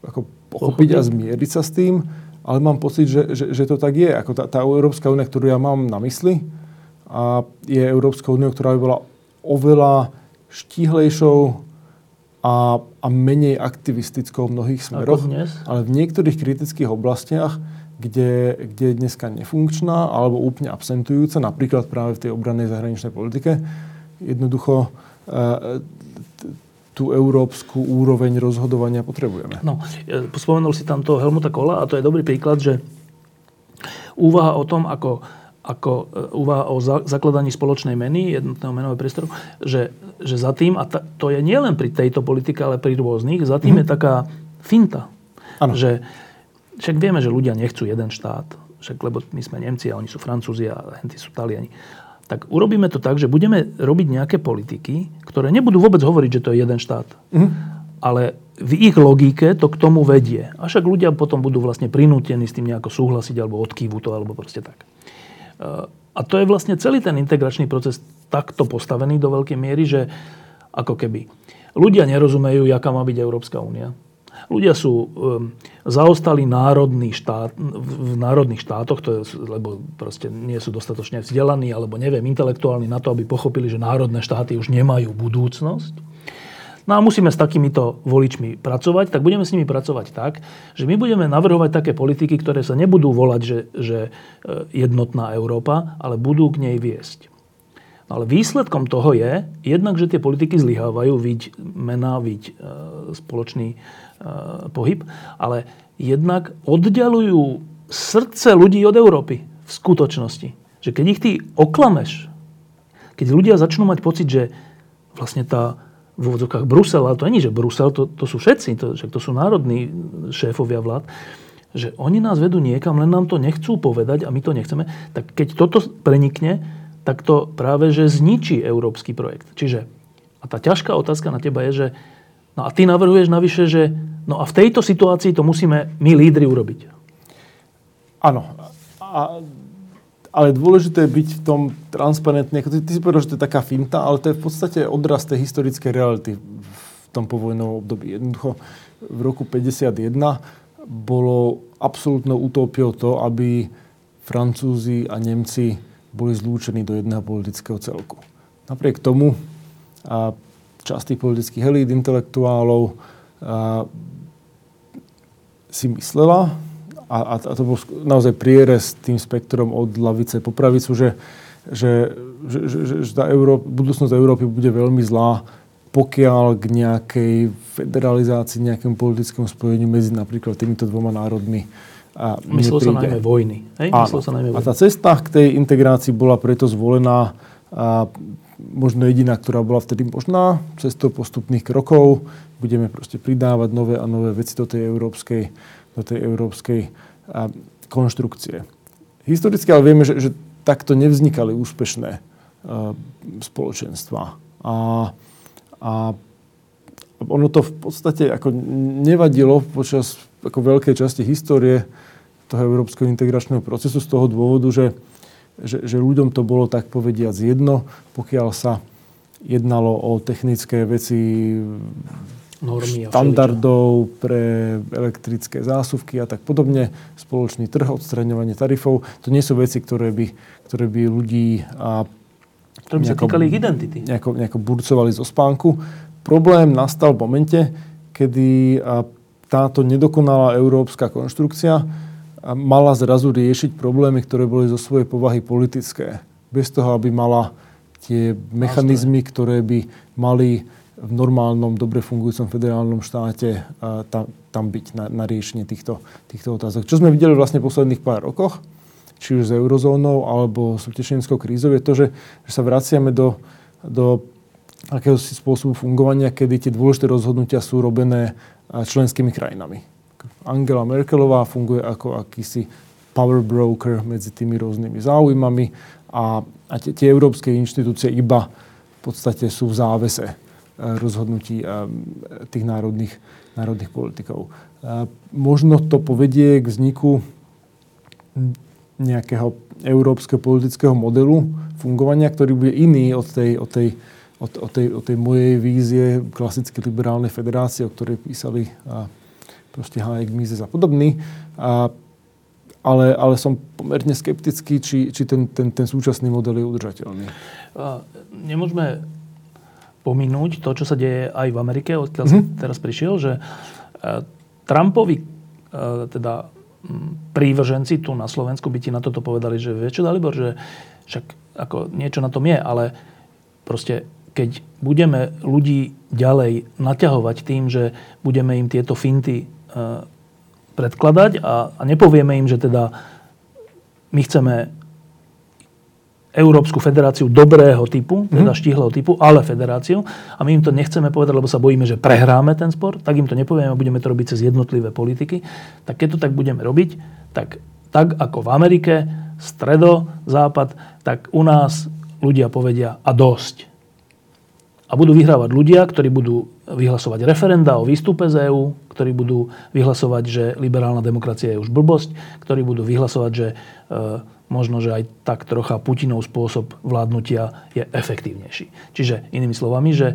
ako pochopiť a zmieriť sa s tým, ale mám pocit, že, že, že to tak je. Ako tá, tá Európska únia, ktorú ja mám na mysli, a je Európska únia, ktorá by bola oveľa štíhlejšou a, a menej aktivistickou v mnohých smeroch. Ale v niektorých kritických oblastiach kde, kde je dneska nefunkčná alebo úplne absentujúca, napríklad práve v tej obrannej zahraničnej politike, jednoducho e, tú európsku úroveň rozhodovania potrebujeme. No, e, spomenul si tam toho Helmuta Kola a to je dobrý príklad, že úvaha o tom, ako, ako e, úvaha o zakladaní spoločnej meny, jednotného menového priestoru, že, že za tým, a ta, to je nielen pri tejto politike, ale pri rôznych, za tým mm. je taká finta. Ano. Že však vieme, že ľudia nechcú jeden štát, však, lebo my sme Nemci a oni sú Francúzi a henty sú Taliani. Tak urobíme to tak, že budeme robiť nejaké politiky, ktoré nebudú vôbec hovoriť, že to je jeden štát. Mm. Ale v ich logike to k tomu vedie. A však ľudia potom budú vlastne prinútení s tým nejako súhlasiť alebo odkývu to, alebo proste tak. A to je vlastne celý ten integračný proces takto postavený do veľkej miery, že ako keby ľudia nerozumejú, jaká má byť Európska únia Ľudia sú um, zaostali národný štát, v národných štátoch, to je, lebo proste nie sú dostatočne vzdelaní, alebo neviem, intelektuálni na to, aby pochopili, že národné štáty už nemajú budúcnosť. No a musíme s takýmito voličmi pracovať, tak budeme s nimi pracovať tak, že my budeme navrhovať také politiky, ktoré sa nebudú volať, že, že e, jednotná Európa, ale budú k nej viesť. No ale výsledkom toho je jednak, že tie politiky zlyhávajú, viď mena, viď e, spoločný e, pohyb, ale jednak oddialujú srdce ľudí od Európy v skutočnosti. Že keď ich ty oklameš, keď ľudia začnú mať pocit, že vlastne tá v úvodzovkách Brusel, ale to nie, že Brusel, to, to sú všetci, to, to sú národní šéfovia vlád, že oni nás vedú niekam, len nám to nechcú povedať a my to nechceme, tak keď toto prenikne, tak to práve že zničí európsky projekt. Čiže, a tá ťažká otázka na teba je, že no a ty navrhuješ navyše, že no a v tejto situácii to musíme my lídry urobiť. Áno. A ale dôležité je byť v tom transparentný. Ty, ty si povedal, že to je taká finta, ale to je v podstate odraz tej historickej reality v tom povojnovom období. Jednoducho v roku 51 bolo absolútnou utopiou to, aby Francúzi a Nemci boli zlúčení do jedného politického celku. Napriek tomu a časť politických elít, intelektuálov a, si myslela, a, a to bol naozaj prierez tým spektrom od lavice po pravicu, že, že, že, že, že tá Európa, budúcnosť Európy bude veľmi zlá, pokiaľ k nejakej federalizácii, nejakému politickému spojeniu medzi napríklad týmito dvoma národmi a Myslel sa najmä vojny. Hej? Myslel sa najmä vojny. A tá cesta k tej integrácii bola preto zvolená a možno jediná, ktorá bola vtedy možná, cestou postupných krokov. Budeme proste pridávať nové a nové veci do tej európskej do tej európskej a, konštrukcie. Historicky ale vieme, že, že takto nevznikali úspešné a, spoločenstva. A, a ono to v podstate ako nevadilo počas ako veľkej časti histórie toho európskeho integračného procesu z toho dôvodu, že, že, že ľuďom to bolo tak povediac jedno, pokiaľ sa jednalo o technické veci normy štandardov pre elektrické zásuvky a tak podobne, spoločný trh, odstraňovanie tarifov. To nie sú veci, ktoré by, ktoré by ľudí a ktoré by sa týkali ich identity. Nejako, nejako burcovali zo spánku. Problém nastal v momente, kedy táto nedokonalá európska konštrukcia mala zrazu riešiť problémy, ktoré boli zo svojej povahy politické. Bez toho, aby mala tie mechanizmy, ktoré by mali v normálnom, dobre fungujúcom federálnom štáte tam, tam byť na, na riešenie týchto, týchto otázok. Čo sme videli vlastne v posledných pár rokoch, či už s eurozónou alebo s utečenskou krízou, je to, že, že sa vraciame do, do akéhosi spôsobu fungovania, kedy tie dôležité rozhodnutia sú robené členskými krajinami. Angela Merkelová funguje ako akýsi power broker medzi tými rôznymi záujmami a, a tie, tie európske inštitúcie iba v podstate sú v závese rozhodnutí tých národných, národných politikov. Možno to povedie k vzniku nejakého európskeho politického modelu fungovania, ktorý bude iný od tej, od tej, od, od tej, od tej mojej vízie klasicky liberálnej federácie, o ktorej písali a proste Hayek, Mises a podobný. A, ale, ale som pomerne skeptický, či, či ten, ten, ten súčasný model je udržateľný. Nemôžeme pominúť to, čo sa deje aj v Amerike, odkiaľ mm-hmm. som teraz prišiel, že e, Trumpovi e, teda prívrženci tu na Slovensku by ti na toto povedali, že vieš čo, Dalibor, že však ako niečo na tom je, ale proste keď budeme ľudí ďalej naťahovať tým, že budeme im tieto finty e, predkladať a, a nepovieme im, že teda my chceme Európsku federáciu dobrého typu, mm. teda štihlého typu, ale federáciu. A my im to nechceme povedať, lebo sa bojíme, že prehráme ten spor, tak im to nepovieme, budeme to robiť cez jednotlivé politiky. Tak keď to tak budeme robiť, tak, tak ako v Amerike, stredo, západ, tak u nás ľudia povedia a dosť. A budú vyhrávať ľudia, ktorí budú vyhlasovať referenda o výstupe z EÚ, ktorí budú vyhlasovať, že liberálna demokracia je už blbosť, ktorí budú vyhlasovať, že e, možno, že aj tak trocha Putinov spôsob vládnutia je efektívnejší. Čiže inými slovami, že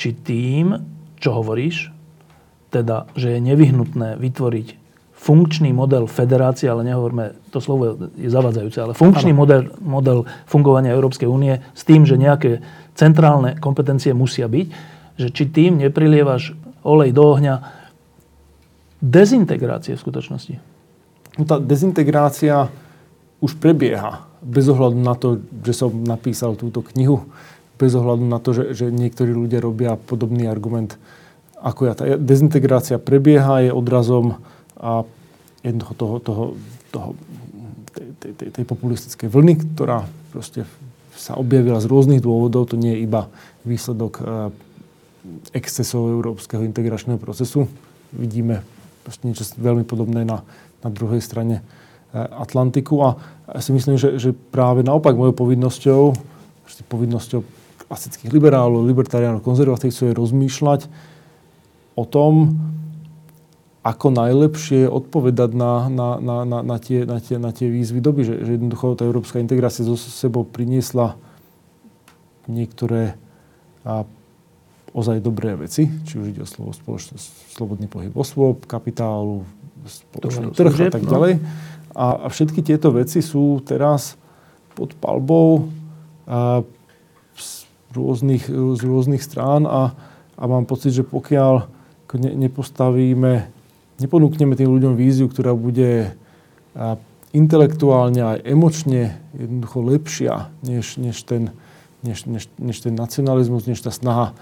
či tým, čo hovoríš, teda, že je nevyhnutné vytvoriť funkčný model federácie, ale nehovorme, to slovo je zavadzajúce, ale funkčný model, model fungovania Európskej únie s tým, že nejaké centrálne kompetencie musia byť, že či tým neprilievaš olej do ohňa dezintegrácie v skutočnosti. No tá dezintegrácia už prebieha. Bez ohľadu na to, že som napísal túto knihu, bez ohľadu na to, že, že niektorí ľudia robia podobný argument ako ja. Tá dezintegrácia prebieha, je odrazom a jednoho toho, toho, toho tej, tej, tej, populistickej vlny, ktorá proste sa objavila z rôznych dôvodov. To nie je iba výsledok eh, excesov európskeho integračného procesu. Vidíme niečo veľmi podobné na, na druhej strane eh, Atlantiku. A ja si myslím, že, že práve naopak mojou povinnosťou, povinnosťou klasických liberálov, libertariánov, konzervatívcov je rozmýšľať o tom, ako najlepšie odpovedať na, na, na, na, na, tie, na, tie, na tie výzvy doby. Že, že jednoducho tá európska integrácia zo sebou priniesla niektoré a, ozaj dobré veci, či už ide o slovo spoločnosť, slobodný pohyb osôb, kapitálu, spoločný trh a tak no. A, a všetky tieto veci sú teraz pod palbou a, z, rôznych, z rôznych strán a, a mám pocit, že pokiaľ ne, nepostavíme neponúkneme tým ľuďom víziu, ktorá bude intelektuálne aj emočne jednoducho lepšia, než, než, ten, než, než, než ten nacionalizmus, než tá snaha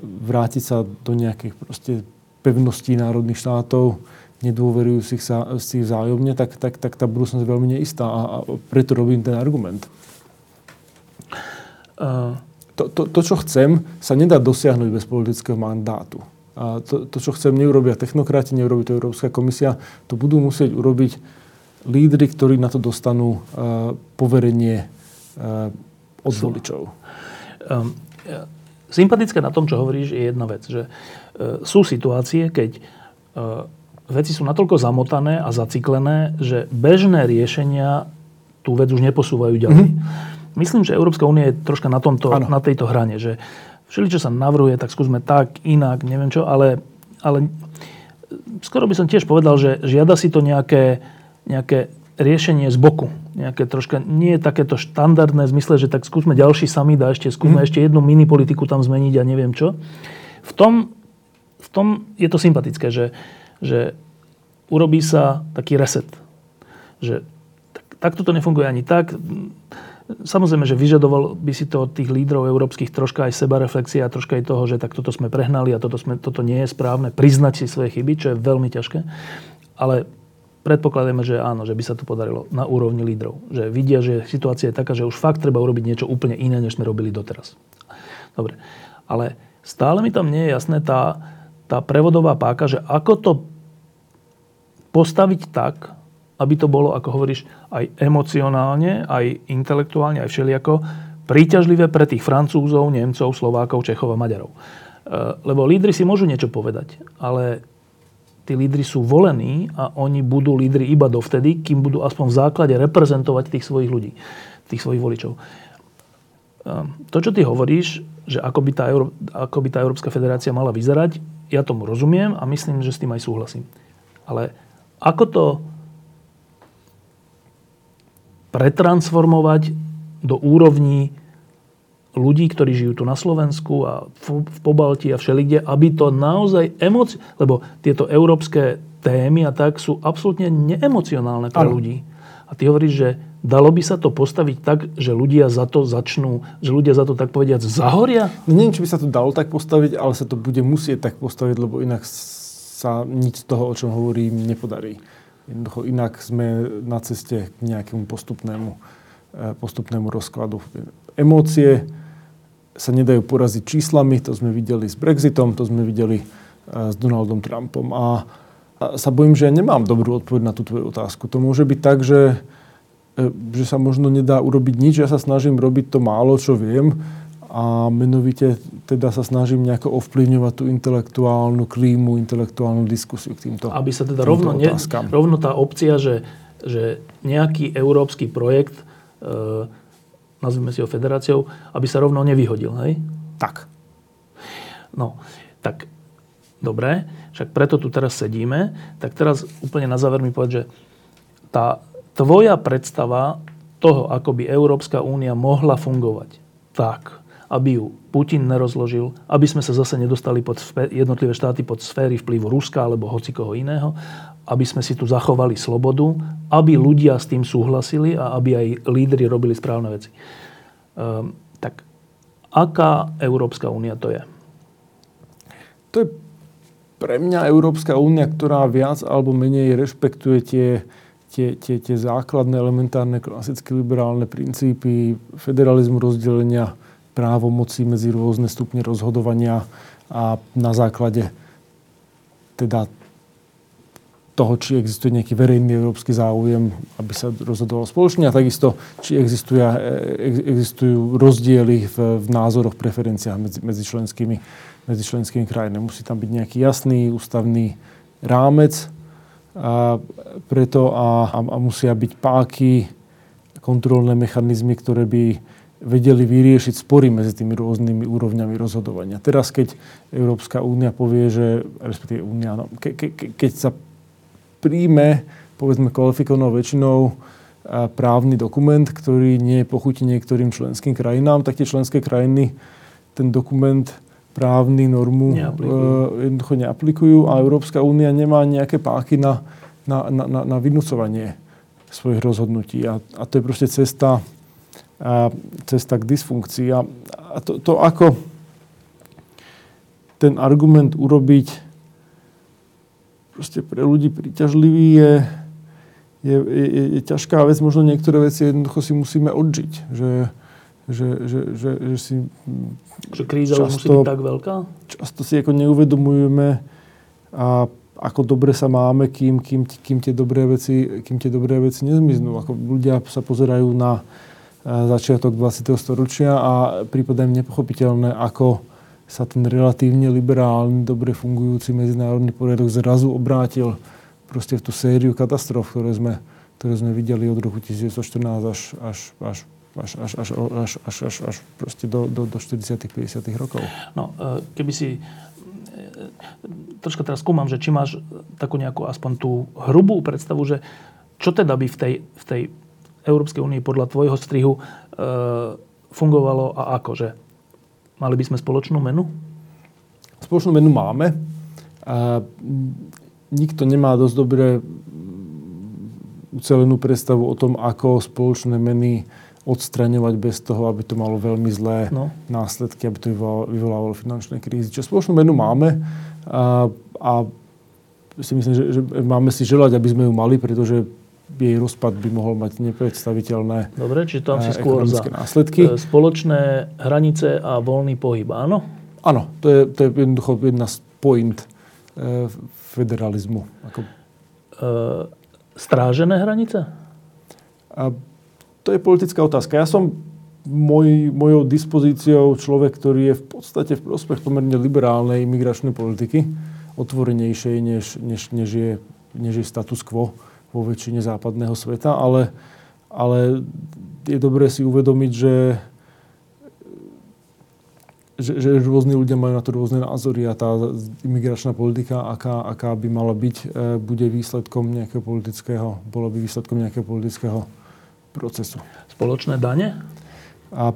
vrátiť sa do nejakých proste pevností národných štátov, nedôverujúcich sa si vzájomne, tak, tak, tak tá budúcnosť je veľmi neistá a, a preto robím ten argument. Uh... To, to, to, čo chcem, sa nedá dosiahnuť bez politického mandátu. A to, to, čo chcem, neurobia technokrati, neurobi to Európska komisia. To budú musieť urobiť lídry, ktorí na to dostanú uh, poverenie uh, od voličov. Um, sympatické na tom, čo hovoríš, je jedna vec, že uh, sú situácie, keď uh, veci sú natoľko zamotané a zaciklené, že bežné riešenia tú vec už neposúvajú ďalej. Mm-hmm. Myslím, že Európska únia je troška na, tomto, na tejto hrane, že všeli, čo sa navrhuje, tak skúsme tak, inak, neviem čo, ale, ale skoro by som tiež povedal, že žiada si to nejaké, nejaké riešenie z boku. Nejaké troška, nie je takéto štandardné v zmysle, že tak skúsme ďalší summit a ešte skúsme mm. ešte jednu mini politiku tam zmeniť a neviem čo. V tom, v tom je to sympatické, že, že urobí sa taký reset. Že tak, takto to nefunguje ani tak Samozrejme, že vyžadoval by si to od tých lídrov európskych troška aj sebareflexia a troška aj toho, že tak toto sme prehnali a toto, sme, toto nie je správne. Priznať si svoje chyby, čo je veľmi ťažké. Ale predpokladáme, že áno, že by sa to podarilo na úrovni lídrov. Že vidia, že situácia je taká, že už fakt treba urobiť niečo úplne iné, než sme robili doteraz. Dobre. Ale stále mi tam nie je jasné tá, tá prevodová páka, že ako to postaviť tak, aby to bolo, ako hovoríš, aj emocionálne, aj intelektuálne, aj všelijako príťažlivé pre tých Francúzov, Nemcov, Slovákov, Čechov a Maďarov. E, lebo lídry si môžu niečo povedať, ale tí lídry sú volení a oni budú lídry iba dovtedy, kým budú aspoň v základe reprezentovať tých svojich ľudí, tých svojich voličov. E, to, čo ty hovoríš, že ako by, tá Euró- ako by tá Európska federácia mala vyzerať, ja tomu rozumiem a myslím, že s tým aj súhlasím. Ale ako to pretransformovať do úrovní ľudí, ktorí žijú tu na Slovensku a v, Pobalti a všelikde, aby to naozaj emoci... Lebo tieto európske témy a tak sú absolútne neemocionálne pre ano. ľudí. A ty hovoríš, že dalo by sa to postaviť tak, že ľudia za to začnú, že ľudia za to tak povediať zahoria? No, neviem, či by sa to dalo tak postaviť, ale sa to bude musieť tak postaviť, lebo inak sa nič z toho, o čom hovorím, nepodarí. Jednoducho inak sme na ceste k nejakému postupnému, e, postupnému rozkladu. Emócie sa nedajú poraziť číslami, to sme videli s Brexitom, to sme videli e, s Donaldom Trumpom. A, sa bojím, že ja nemám dobrú odpoveď na tú tvoju otázku. To môže byť tak, že, e, že sa možno nedá urobiť nič. Ja sa snažím robiť to málo, čo viem a menovite teda sa snažím nejako ovplyvňovať tú intelektuálnu klímu, intelektuálnu diskusiu k týmto Aby sa teda rovno, ne, rovno tá opcia, že, že nejaký európsky projekt, e, nazvime si ho federáciou, aby sa rovno nevyhodil, hej? Tak. No, tak dobre, však preto tu teraz sedíme, tak teraz úplne na záver mi povedz, že tá tvoja predstava toho, ako by Európska únia mohla fungovať tak, aby ju Putin nerozložil, aby sme sa zase nedostali pod jednotlivé štáty pod sféry vplyvu Ruska alebo hoci koho iného, aby sme si tu zachovali slobodu, aby ľudia s tým súhlasili a aby aj lídry robili správne veci. Um, tak aká Európska únia to je? To je pre mňa Európska únia, ktorá viac alebo menej rešpektuje tie, tie, tie, tie základné, elementárne, klasické liberálne princípy federalizmu rozdelenia právomocí medzi rôzne stupne rozhodovania a na základe teda toho, či existuje nejaký verejný európsky záujem, aby sa rozhodoval spoločne a takisto, či existujú, existujú rozdiely v, v názoroch, preferenciách medzi, medzi členskými medzi členskými krajinami. Musí tam byť nejaký jasný ústavný rámec a preto a, a, a musia byť páky, kontrolné mechanizmy, ktoré by vedeli vyriešiť spory medzi tými rôznymi úrovňami rozhodovania. Teraz, keď Európska únia povie, že, respektíve únia, no, ke, ke, keď sa príjme, povedzme, kvalifikovanou väčšinou právny dokument, ktorý nie je pochutí niektorým členským krajinám, tak tie členské krajiny ten dokument právny normu neaplikujú. Uh, jednoducho neaplikujú a Európska únia nemá nejaké páky na, na, na, na, na vynúcovanie svojich rozhodnutí. A, a to je proste cesta, a, cesta k dysfunkcii. A, a to, to, ako ten argument urobiť proste pre ľudí príťažlivý je, je, je, je ťažká vec. Možno niektoré veci jednoducho si musíme odžiť. Že, že, že, že, že si že kríza často, musí byť tak veľká? Často si ako neuvedomujeme, a ako dobre sa máme, kým, kým, kým, tie dobré veci, kým tie dobré veci nezmiznú. Ako ľudia sa pozerajú na začiatok 20. storočia a prípada im nepochopiteľné, ako sa ten relatívne liberálny, dobre fungujúci medzinárodný poriadok zrazu obrátil proste v tú sériu katastrof, ktoré sme, ktoré sme videli od roku 1914 až, až, až až, až, až, až, až, až, až proste do, do, do 40 50 rokov. No, e, keby si e, troška teraz skúmam, že či máš takú nejakú aspoň tú hrubú predstavu, že čo teda by v tej, v tej Európskej únii podľa tvojho strihu e, fungovalo a ako? Že mali by sme spoločnú menu? Spoločnú menu máme. A nikto nemá dosť dobré ucelenú predstavu o tom, ako spoločné meny odstraňovať bez toho, aby to malo veľmi zlé no. následky, aby to vyvolávalo finančné krízy. Čiže spoločnú menu máme a, a si myslím, že, že máme si želať, aby sme ju mali, pretože jej rozpad by mohol mať nepredstaviteľné Dobre, čiže tam si skôr za následky. E, spoločné hranice a voľný pohyb, áno? Áno, to je, to je jednoducho jedna z point e, federalizmu. Ako... E, strážené hranice? A to je politická otázka. Ja som môj, mojou dispozíciou človek, ktorý je v podstate v prospech pomerne liberálnej imigračnej politiky, otvorenejšej, než, než, než, je, než je status quo vo väčšine západného sveta, ale, ale je dobré si uvedomiť, že, že, že rôzni ľudia majú na to rôzne názory a tá imigračná politika, aká, aká by mala byť, e, bude výsledkom nejakého politického, bolo by výsledkom nejakého politického procesu. Spoločné dane? A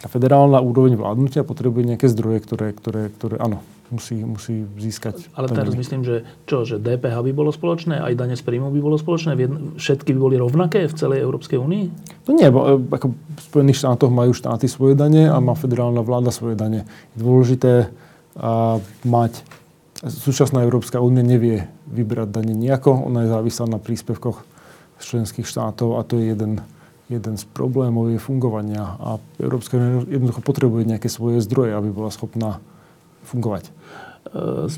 tá federálna úroveň vládnutia potrebuje nejaké zdroje, ktoré, ktoré, ktoré áno, musí, musí získať. Ale teraz myslím, že čo, že DPH by bolo spoločné, aj dane z príjmu by bolo spoločné, všetky by boli rovnaké v celej Európskej únii? No nie, bo, e, ako v Spojených štátoch majú štáty svoje dane a má federálna vláda svoje dane. Je dôležité a, mať Súčasná Európska únia nevie vybrať dane nejako, ona je závislá na príspevkoch členských štátov a to je jeden, jeden z problémov jej fungovania. A Európska únia jednoducho potrebuje nejaké svoje zdroje, aby bola schopná fungovať. E,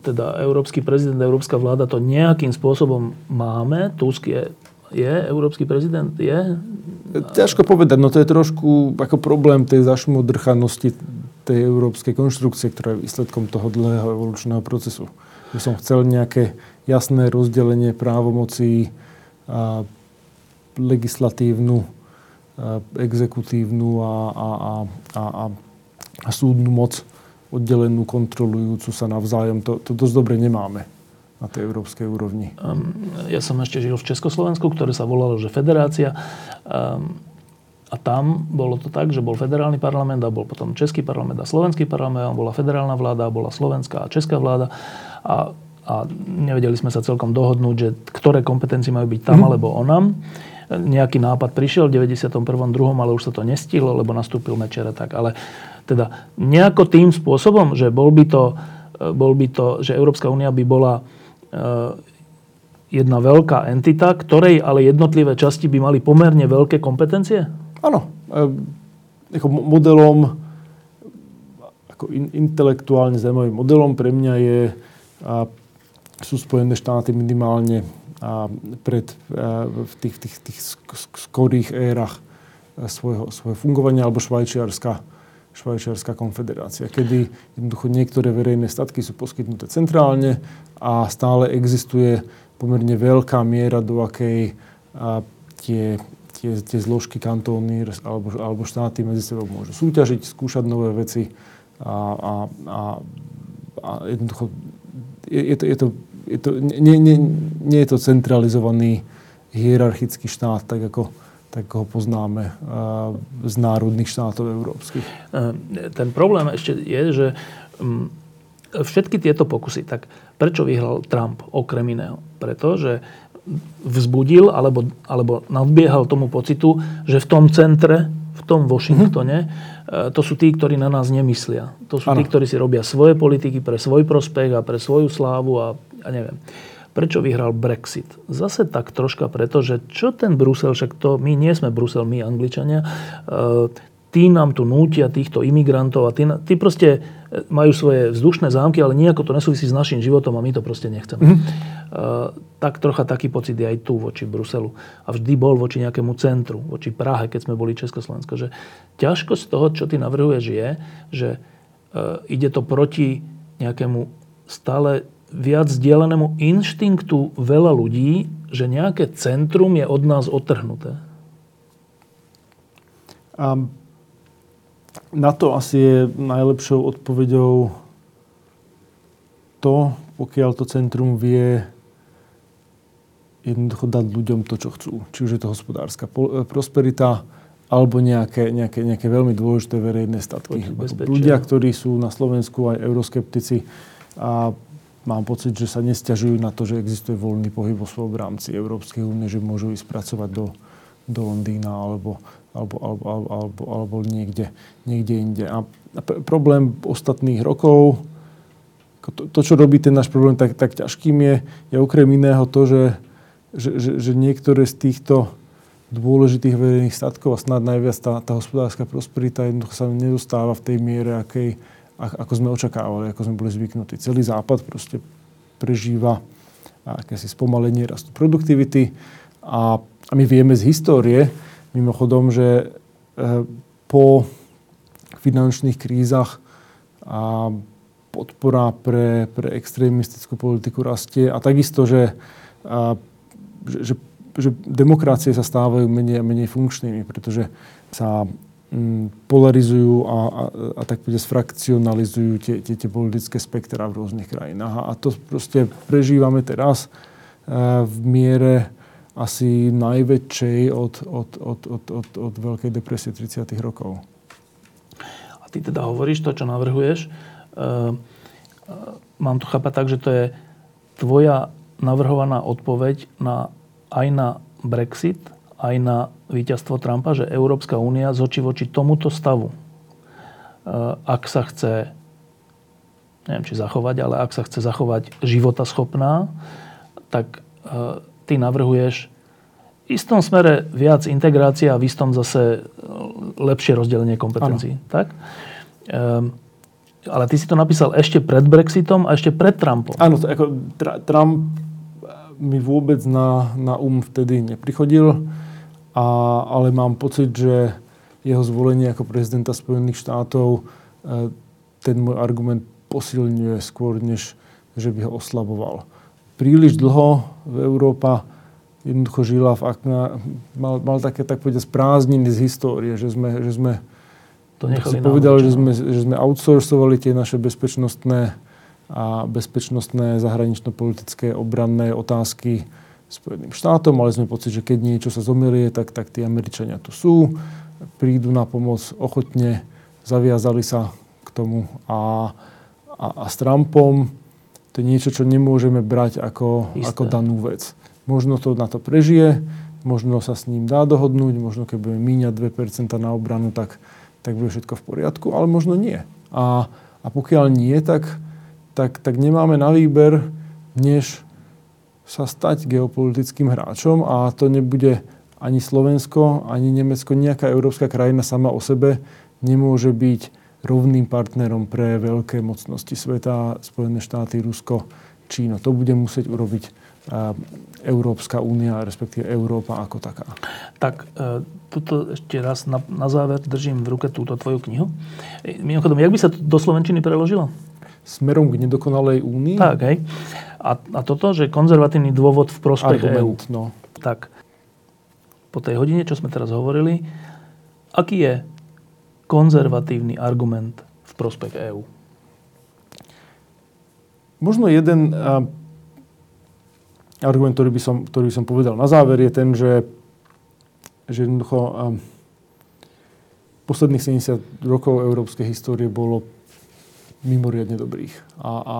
teda Európsky prezident, Európska vláda to nejakým spôsobom máme. Tusk je, je Európsky prezident? Je? Ťažko povedať, no to je trošku ako problém tej zašmodrchanosti tej európskej konštrukcie, ktorá je výsledkom toho dlhého evolučného procesu. Že som chcel nejaké jasné rozdelenie právomocí, legislatívnu, exekutívnu a, a, a, a, a súdnu moc oddelenú, kontrolujúcu sa navzájom. To, to dosť dobre nemáme na tej európskej úrovni. Um, ja som ešte žil v Československu, ktoré sa volalo, že federácia. Um, A tam bolo to tak, že bol federálny parlament a bol potom český parlament a slovenský parlament, a bola federálna vláda, a bola slovenská a česká vláda. A, a nevedeli sme sa celkom dohodnúť, že ktoré kompetencie majú byť tam mm. alebo onam. Nejaký nápad prišiel v 91. druhom, ale už sa to nestihlo, lebo nastúpil Mečer tak. Ale teda nejako tým spôsobom, že bol by to, bol by to že Európska únia by bola e, jedna veľká entita, ktorej ale jednotlivé časti by mali pomerne veľké kompetencie? Áno. E, ako modelom, ako in, intelektuálne zaujímavým modelom pre mňa je, a, sú Spojené štáty minimálne a pred, a, v tých, tých, tých skorých érach svojho, svojho fungovania, alebo Švajčiarska, Švajčiarska konfederácia, kedy jednoducho niektoré verejné statky sú poskytnuté centrálne a stále existuje pomerne veľká miera, do akej a, tie tie, tie zložky kantóny alebo, alebo štáty medzi sebou môžu súťažiť, skúšať nové veci a, a, a, a jednoducho je, je to, je to, je to, nie, nie, nie je to centralizovaný hierarchický štát, tak ako, tak ho poznáme z národných štátov európskych. E, ten problém ešte je, že mm, všetky tieto pokusy, tak prečo vyhral Trump okrem iného? Pretože vzbudil alebo, alebo nadbiehal tomu pocitu, že v tom centre, v tom Washingtone, mm-hmm. to sú tí, ktorí na nás nemyslia. To sú ano. tí, ktorí si robia svoje politiky pre svoj prospech a pre svoju slávu a, a neviem. Prečo vyhral Brexit? Zase tak troška preto, že čo ten Brusel, však to my nie sme Brusel, my Angličania, e, tí nám tu nútia týchto imigrantov a tí, tí proste e, majú svoje vzdušné zámky, ale nejako to nesúvisí s našim životom a my to proste nechceme. Mm-hmm. Uh, tak trocha taký pocit je aj tu voči Bruselu. A vždy bol voči nejakému centru, voči Prahe, keď sme boli Československo. Že ťažkosť toho, čo ty navrhuješ, je, že ide to proti nejakému stále viac zdieľanému inštinktu veľa ľudí, že nejaké centrum je od nás odtrhnuté. Um na to asi je najlepšou odpoveďou to, pokiaľ to centrum vie jednoducho dať ľuďom to, čo chcú. Či už je to hospodárska e, prosperita, alebo nejaké, nejaké, nejaké veľmi dôležité verejné statky. Ľudia, ktorí sú na Slovensku aj euroskeptici a mám pocit, že sa nestiažujú na to, že existuje voľný pohyb vo svojom rámci Európskej únie, že môžu ísť pracovať do, do Londýna alebo alebo, alebo, alebo, alebo, alebo niekde, niekde inde. A problém ostatných rokov, to, to, čo robí ten náš problém tak, tak ťažkým je, je okrem iného to, že, že, že, že niektoré z týchto dôležitých verejných statkov a snad najviac tá, tá hospodárska prosperita jednoducho sa nedostáva v tej miere, akej, ako sme očakávali, ako sme boli zvyknutí. Celý západ proste prežíva akési spomalenie rastu produktivity a, a my vieme z histórie, Mimochodom, že eh, po finančných krízach a podpora pre, pre extrémistickú politiku rastie a takisto, že, a, že, že, že demokracie sa stávajú menej a menej funkčnými, pretože sa polarizujú a, a, a tak povedať frakcionalizujú tie, tie, tie politické spektra v rôznych krajinách. A to proste prežívame teraz a, v miere asi najväčšej od, od, od, od, od, od Veľkej depresie 30. rokov. A ty teda hovoríš to, čo navrhuješ. E, e, mám to chápať tak, že to je tvoja navrhovaná odpoveď na, aj na Brexit, aj na víťazstvo Trumpa, že Európska únia z oči voči tomuto stavu, e, ak sa chce, neviem či zachovať, ale ak sa chce zachovať životaschopná, tak e, ty navrhuješ v istom smere viac integrácie a v istom zase lepšie rozdelenie kompetencií. Ano. Tak? Um, ale ty si to napísal ešte pred Brexitom a ešte pred Trumpom. Áno, ako tra, Trump mi vôbec na, na um vtedy neprichodil, a, ale mám pocit, že jeho zvolenie ako prezidenta Spojených štátov e, ten môj argument posilňuje skôr, než že by ho oslaboval. Príliš dlho Európa jednoducho žila v akna, mal, mal také, tak povedať, prázdniny z histórie, že sme, že sme to nechali povedali, že sme, že sme outsourcovali tie naše bezpečnostné a bezpečnostné zahranično-politické obranné otázky Spojeným štátom. Mali sme pocit, že keď niečo sa zomilie, tak, tak tí Američania tu sú. prídu na pomoc ochotne, zaviazali sa k tomu a, a, a s Trumpom to je niečo, čo nemôžeme brať ako, ako danú vec. Možno to na to prežije, možno sa s ním dá dohodnúť, možno keď budeme míňať 2% na obranu, tak, tak bude všetko v poriadku, ale možno nie. A, a pokiaľ nie, tak, tak, tak nemáme na výber, než sa stať geopolitickým hráčom a to nebude ani Slovensko, ani Nemecko, nejaká európska krajina sama o sebe nemôže byť rovným partnerom pre veľké mocnosti sveta, Spojené štáty, Rusko, Čína. To bude musieť urobiť Európska únia, respektíve Európa ako taká. Tak, e, tuto ešte raz na, na záver držím v ruke túto tvoju knihu. E, mimochodom, jak by sa to do Slovenčiny preložilo? Smerom k nedokonalej únii. Tak, hej. A, a toto, že konzervatívny dôvod v prospech EÚ. No. Tak, po tej hodine, čo sme teraz hovorili, aký je konzervatívny argument v prospech EÚ? Možno jeden uh, argument, ktorý by, som, ktorý by som povedal na záver, je ten, že, že jednoducho uh, posledných 70 rokov európskej histórie bolo mimoriadne dobrých. A, a,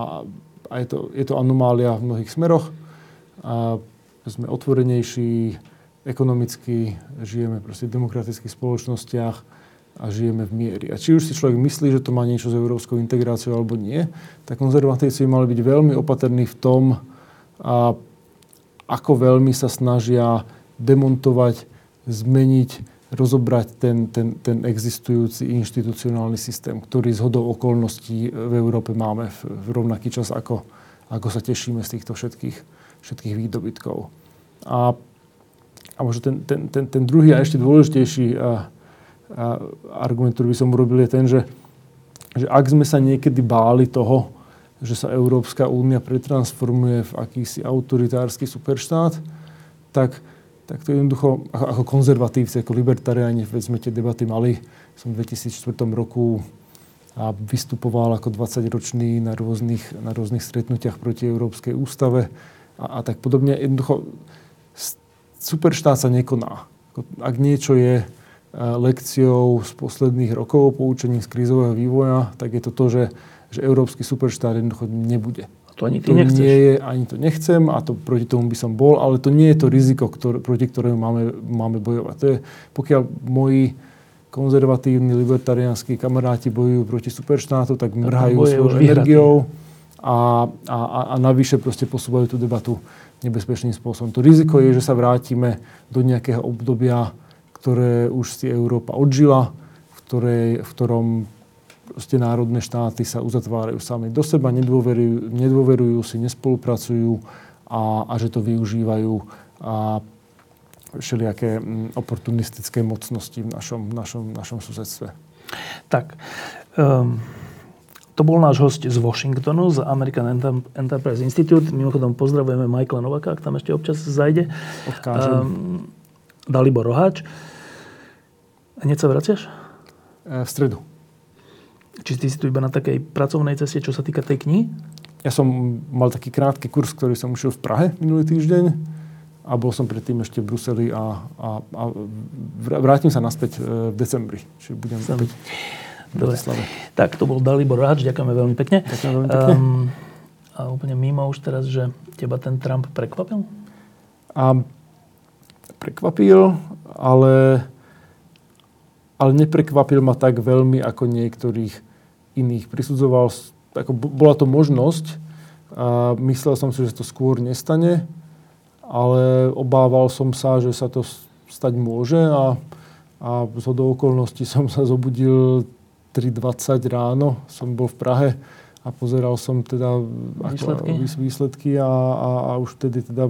a je, to, je to anomália v mnohých smeroch. A sme otvorenejší, ekonomicky, žijeme proste v demokratických spoločnostiach a žijeme v miery. A či už si človek myslí, že to má niečo s európskou integráciou alebo nie, tak konzervatívci by mali byť veľmi opatrní v tom, a ako veľmi sa snažia demontovať, zmeniť, rozobrať ten, ten, ten existujúci inštitucionálny systém, ktorý z hodou okolností v Európe máme v, v rovnaký čas, ako, ako sa tešíme z týchto všetkých, všetkých výdobytkov. A a možno ten, ten, ten, ten druhý a ešte dôležitejší a, a argument, ktorý by som urobil, je ten, že, že ak sme sa niekedy báli toho, že sa Európska únia pretransformuje v akýsi autoritársky superštát, tak, tak to jednoducho, ako, konzervatívci, ako libertariáni, veď sme tie debaty mali, som v 2004 roku a vystupoval ako 20-ročný na rôznych, na rôznych stretnutiach proti Európskej ústave a, a tak podobne. Jednoducho, superštát sa nekoná. Ak niečo je e, lekciou z posledných rokov, poučením z krízového vývoja, tak je to to, že, že európsky superštát jednoducho nebude. To ani ty to nechceš. Nie je, ani to nechcem a to proti tomu by som bol, ale to nie je to riziko, ktor, proti ktorému máme, máme bojovať. To je, pokiaľ moji konzervatívni, libertariánsky kamaráti bojujú proti superštátu, tak mrhajú svojou energiou a, a, a, a navyše proste posúvajú tú debatu nebezpečným spôsobom. To riziko je, že sa vrátime do nejakého obdobia, ktoré už si Európa odžila, v, ktorej, v ktorom proste národné štáty sa uzatvárajú sami do seba, nedôverujú, nedôverujú si, nespolupracujú a, a že to využívajú a všelijaké mm, oportunistické mocnosti v našom, našom, našom susedstve. Tak, um, to bol náš host z Washingtonu, z American Enterprise Institute. Mimochodom pozdravujeme Michaela Novaka, ak tam ešte občas zajde. Odkážem. Um, Dalibor Roháč. Hneď sa vraciaš? E, v stredu. Či ty si tu iba na takej pracovnej ceste, čo sa týka tej knihy? Ja som mal taký krátky kurz, ktorý som ušiel v Prahe minulý týždeň a bol som predtým ešte v Bruseli a, a, a vrátim sa naspäť e, v decembri. Čiže budem Sem. opäť Dobre. Tak, to bol Dalibor Ráč, ďakujeme veľmi pekne. Ďakujem veľmi pekne. Um, a úplne mimo už teraz, že teba ten Trump prekvapil? A prekvapil, ale, ale neprekvapil ma tak veľmi ako niektorých iných. Prisudzoval, ako bola to možnosť, a myslel som si, že to skôr nestane, ale obával som sa, že sa to stať môže a, a z okolností *laughs* som sa zobudil 3.20 ráno som bol v Prahe a pozeral som teda výsledky, ako, výsledky a, a, a už vtedy teda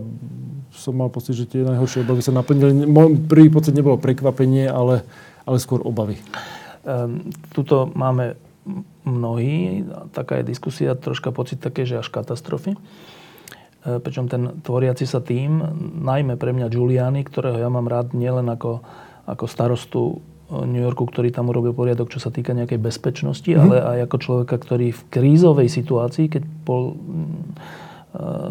som mal pocit, že tie najhoršie obavy sa naplnili. Môj prvý pocit nebolo prekvapenie, ale, ale skôr obavy. Um, tuto máme mnohí, taká je diskusia, troška pocit také, že až katastrofy. E, pričom ten tvoriaci sa tým, najmä pre mňa Giuliani, ktorého ja mám rád nielen ako, ako starostu New Yorku, ktorý tam urobil poriadok, čo sa týka nejakej bezpečnosti, mm-hmm. ale aj ako človeka, ktorý v krízovej situácii, keď bol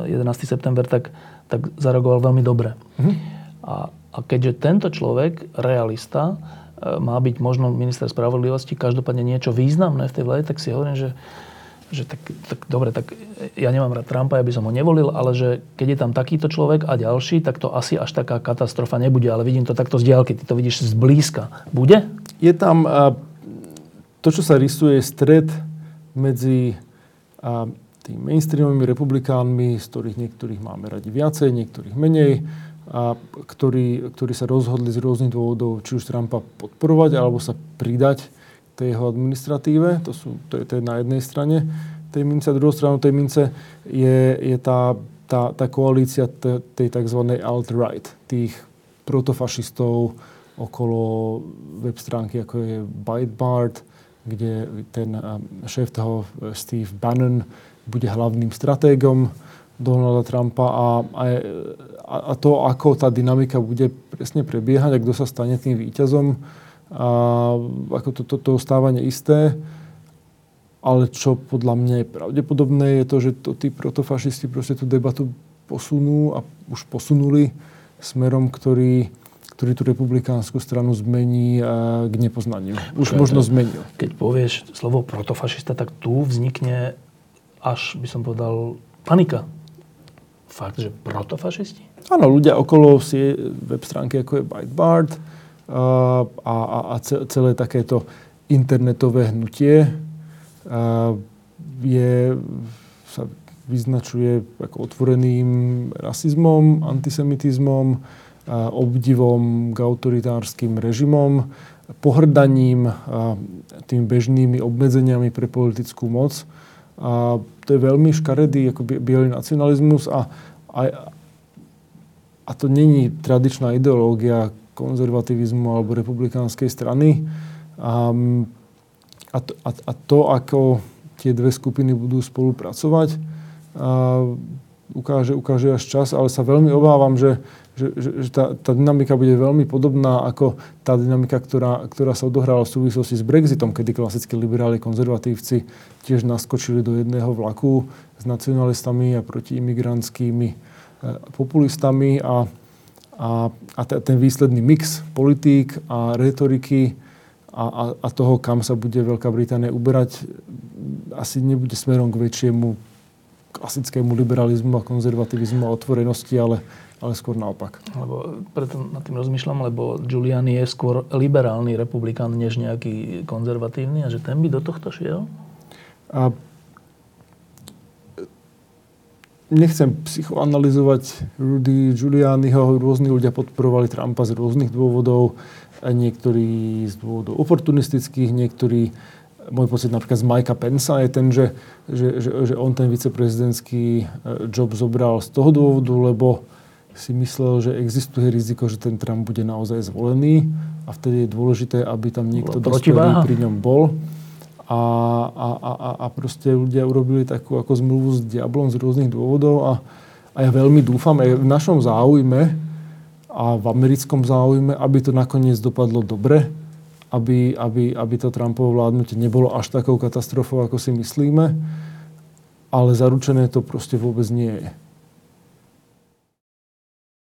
11. Mm, eh, september, tak, tak zareagoval veľmi dobre. Mm-hmm. A, a keďže tento človek, realista, má byť možno minister spravodlivosti, každopádne niečo významné v tej vláde, tak si hovorím, že že tak, tak dobre, tak ja nemám rád Trumpa, ja by som ho nevolil, ale že keď je tam takýto človek a ďalší, tak to asi až taká katastrofa nebude. Ale vidím to takto z diálky, ty to vidíš zblízka. Bude? Je tam to, čo sa rysuje, stred medzi tými mainstreamovými republikánmi, z ktorých niektorých máme radi viacej, niektorých menej, a ktorí, ktorí sa rozhodli z rôznych dôvodov, či už Trumpa podporovať, alebo sa pridať tej jeho administratíve. To, sú, to, je, to je na jednej strane tej mince. A druhou stranou tej mince je, je tá, tá, tá koalícia t, tej tzv. alt-right, tých protofašistov okolo web stránky, ako je Breitbart, kde ten šéf toho Steve Bannon bude hlavným stratégom Donalda Trumpa a, a, a to, ako tá dynamika bude presne prebiehať a kto sa stane tým víťazom, a ako to, to, to ostáva neisté. Ale čo podľa mňa je pravdepodobné, je to, že to, tí protofašisti proste tú debatu posunú a už posunuli smerom, ktorý, ktorý tú republikánsku stranu zmení k nepoznaniu. Už možno zmenil. Keď povieš slovo protofašista, tak tu vznikne až, by som povedal, panika. Fakt, že protofašisti? Áno, ľudia okolo si web stránky ako je Breitbart, a, a, a celé takéto internetové hnutie je, sa vyznačuje ako otvoreným rasizmom, antisemitizmom, obdivom k autoritárskym režimom, pohrdaním tými bežnými obmedzeniami pre politickú moc. A to je veľmi škaredý ako bielý nacionalizmus a, a, a to není tradičná ideológia, konzervativizmu alebo republikánskej strany. A, a, to, a, a to, ako tie dve skupiny budú spolupracovať, a ukáže, ukáže až čas, ale sa veľmi obávam, že, že, že, že tá, tá dynamika bude veľmi podobná ako tá dynamika, ktorá, ktorá sa odohrala v súvislosti s Brexitom, kedy klasickí liberáli konzervatívci tiež naskočili do jedného vlaku s nacionalistami a protiimigrantskými e, populistami a a, a ten výsledný mix politík a retoriky a, a, a toho, kam sa bude Veľká Británia uberať, asi nebude smerom k väčšiemu klasickému liberalizmu a konzervativizmu a otvorenosti, ale, ale skôr naopak. Lebo preto nad tým rozmýšľam, lebo Giuliani je skôr liberálny republikán, než nejaký konzervatívny a že ten by do tohto šiel? A nechcem psychoanalizovať Rudy Giulianiho. Rôzni ľudia podporovali Trumpa z rôznych dôvodov. Niektorí z dôvodov oportunistických, niektorí môj pocit napríklad z Mikea Pensa je ten, že, že, že, že on ten viceprezidentský e, job zobral z toho dôvodu, lebo si myslel, že existuje riziko, že ten Trump bude naozaj zvolený a vtedy je dôležité, aby tam niekto dospelý pri ňom bol. A, a, a, a proste ľudia urobili takú ako zmluvu s diablom z rôznych dôvodov a, a ja veľmi dúfam aj v našom záujme a v americkom záujme, aby to nakoniec dopadlo dobre, aby, aby, aby to Trumpovo vládnutie nebolo až takou katastrofou, ako si myslíme, ale zaručené to proste vôbec nie je.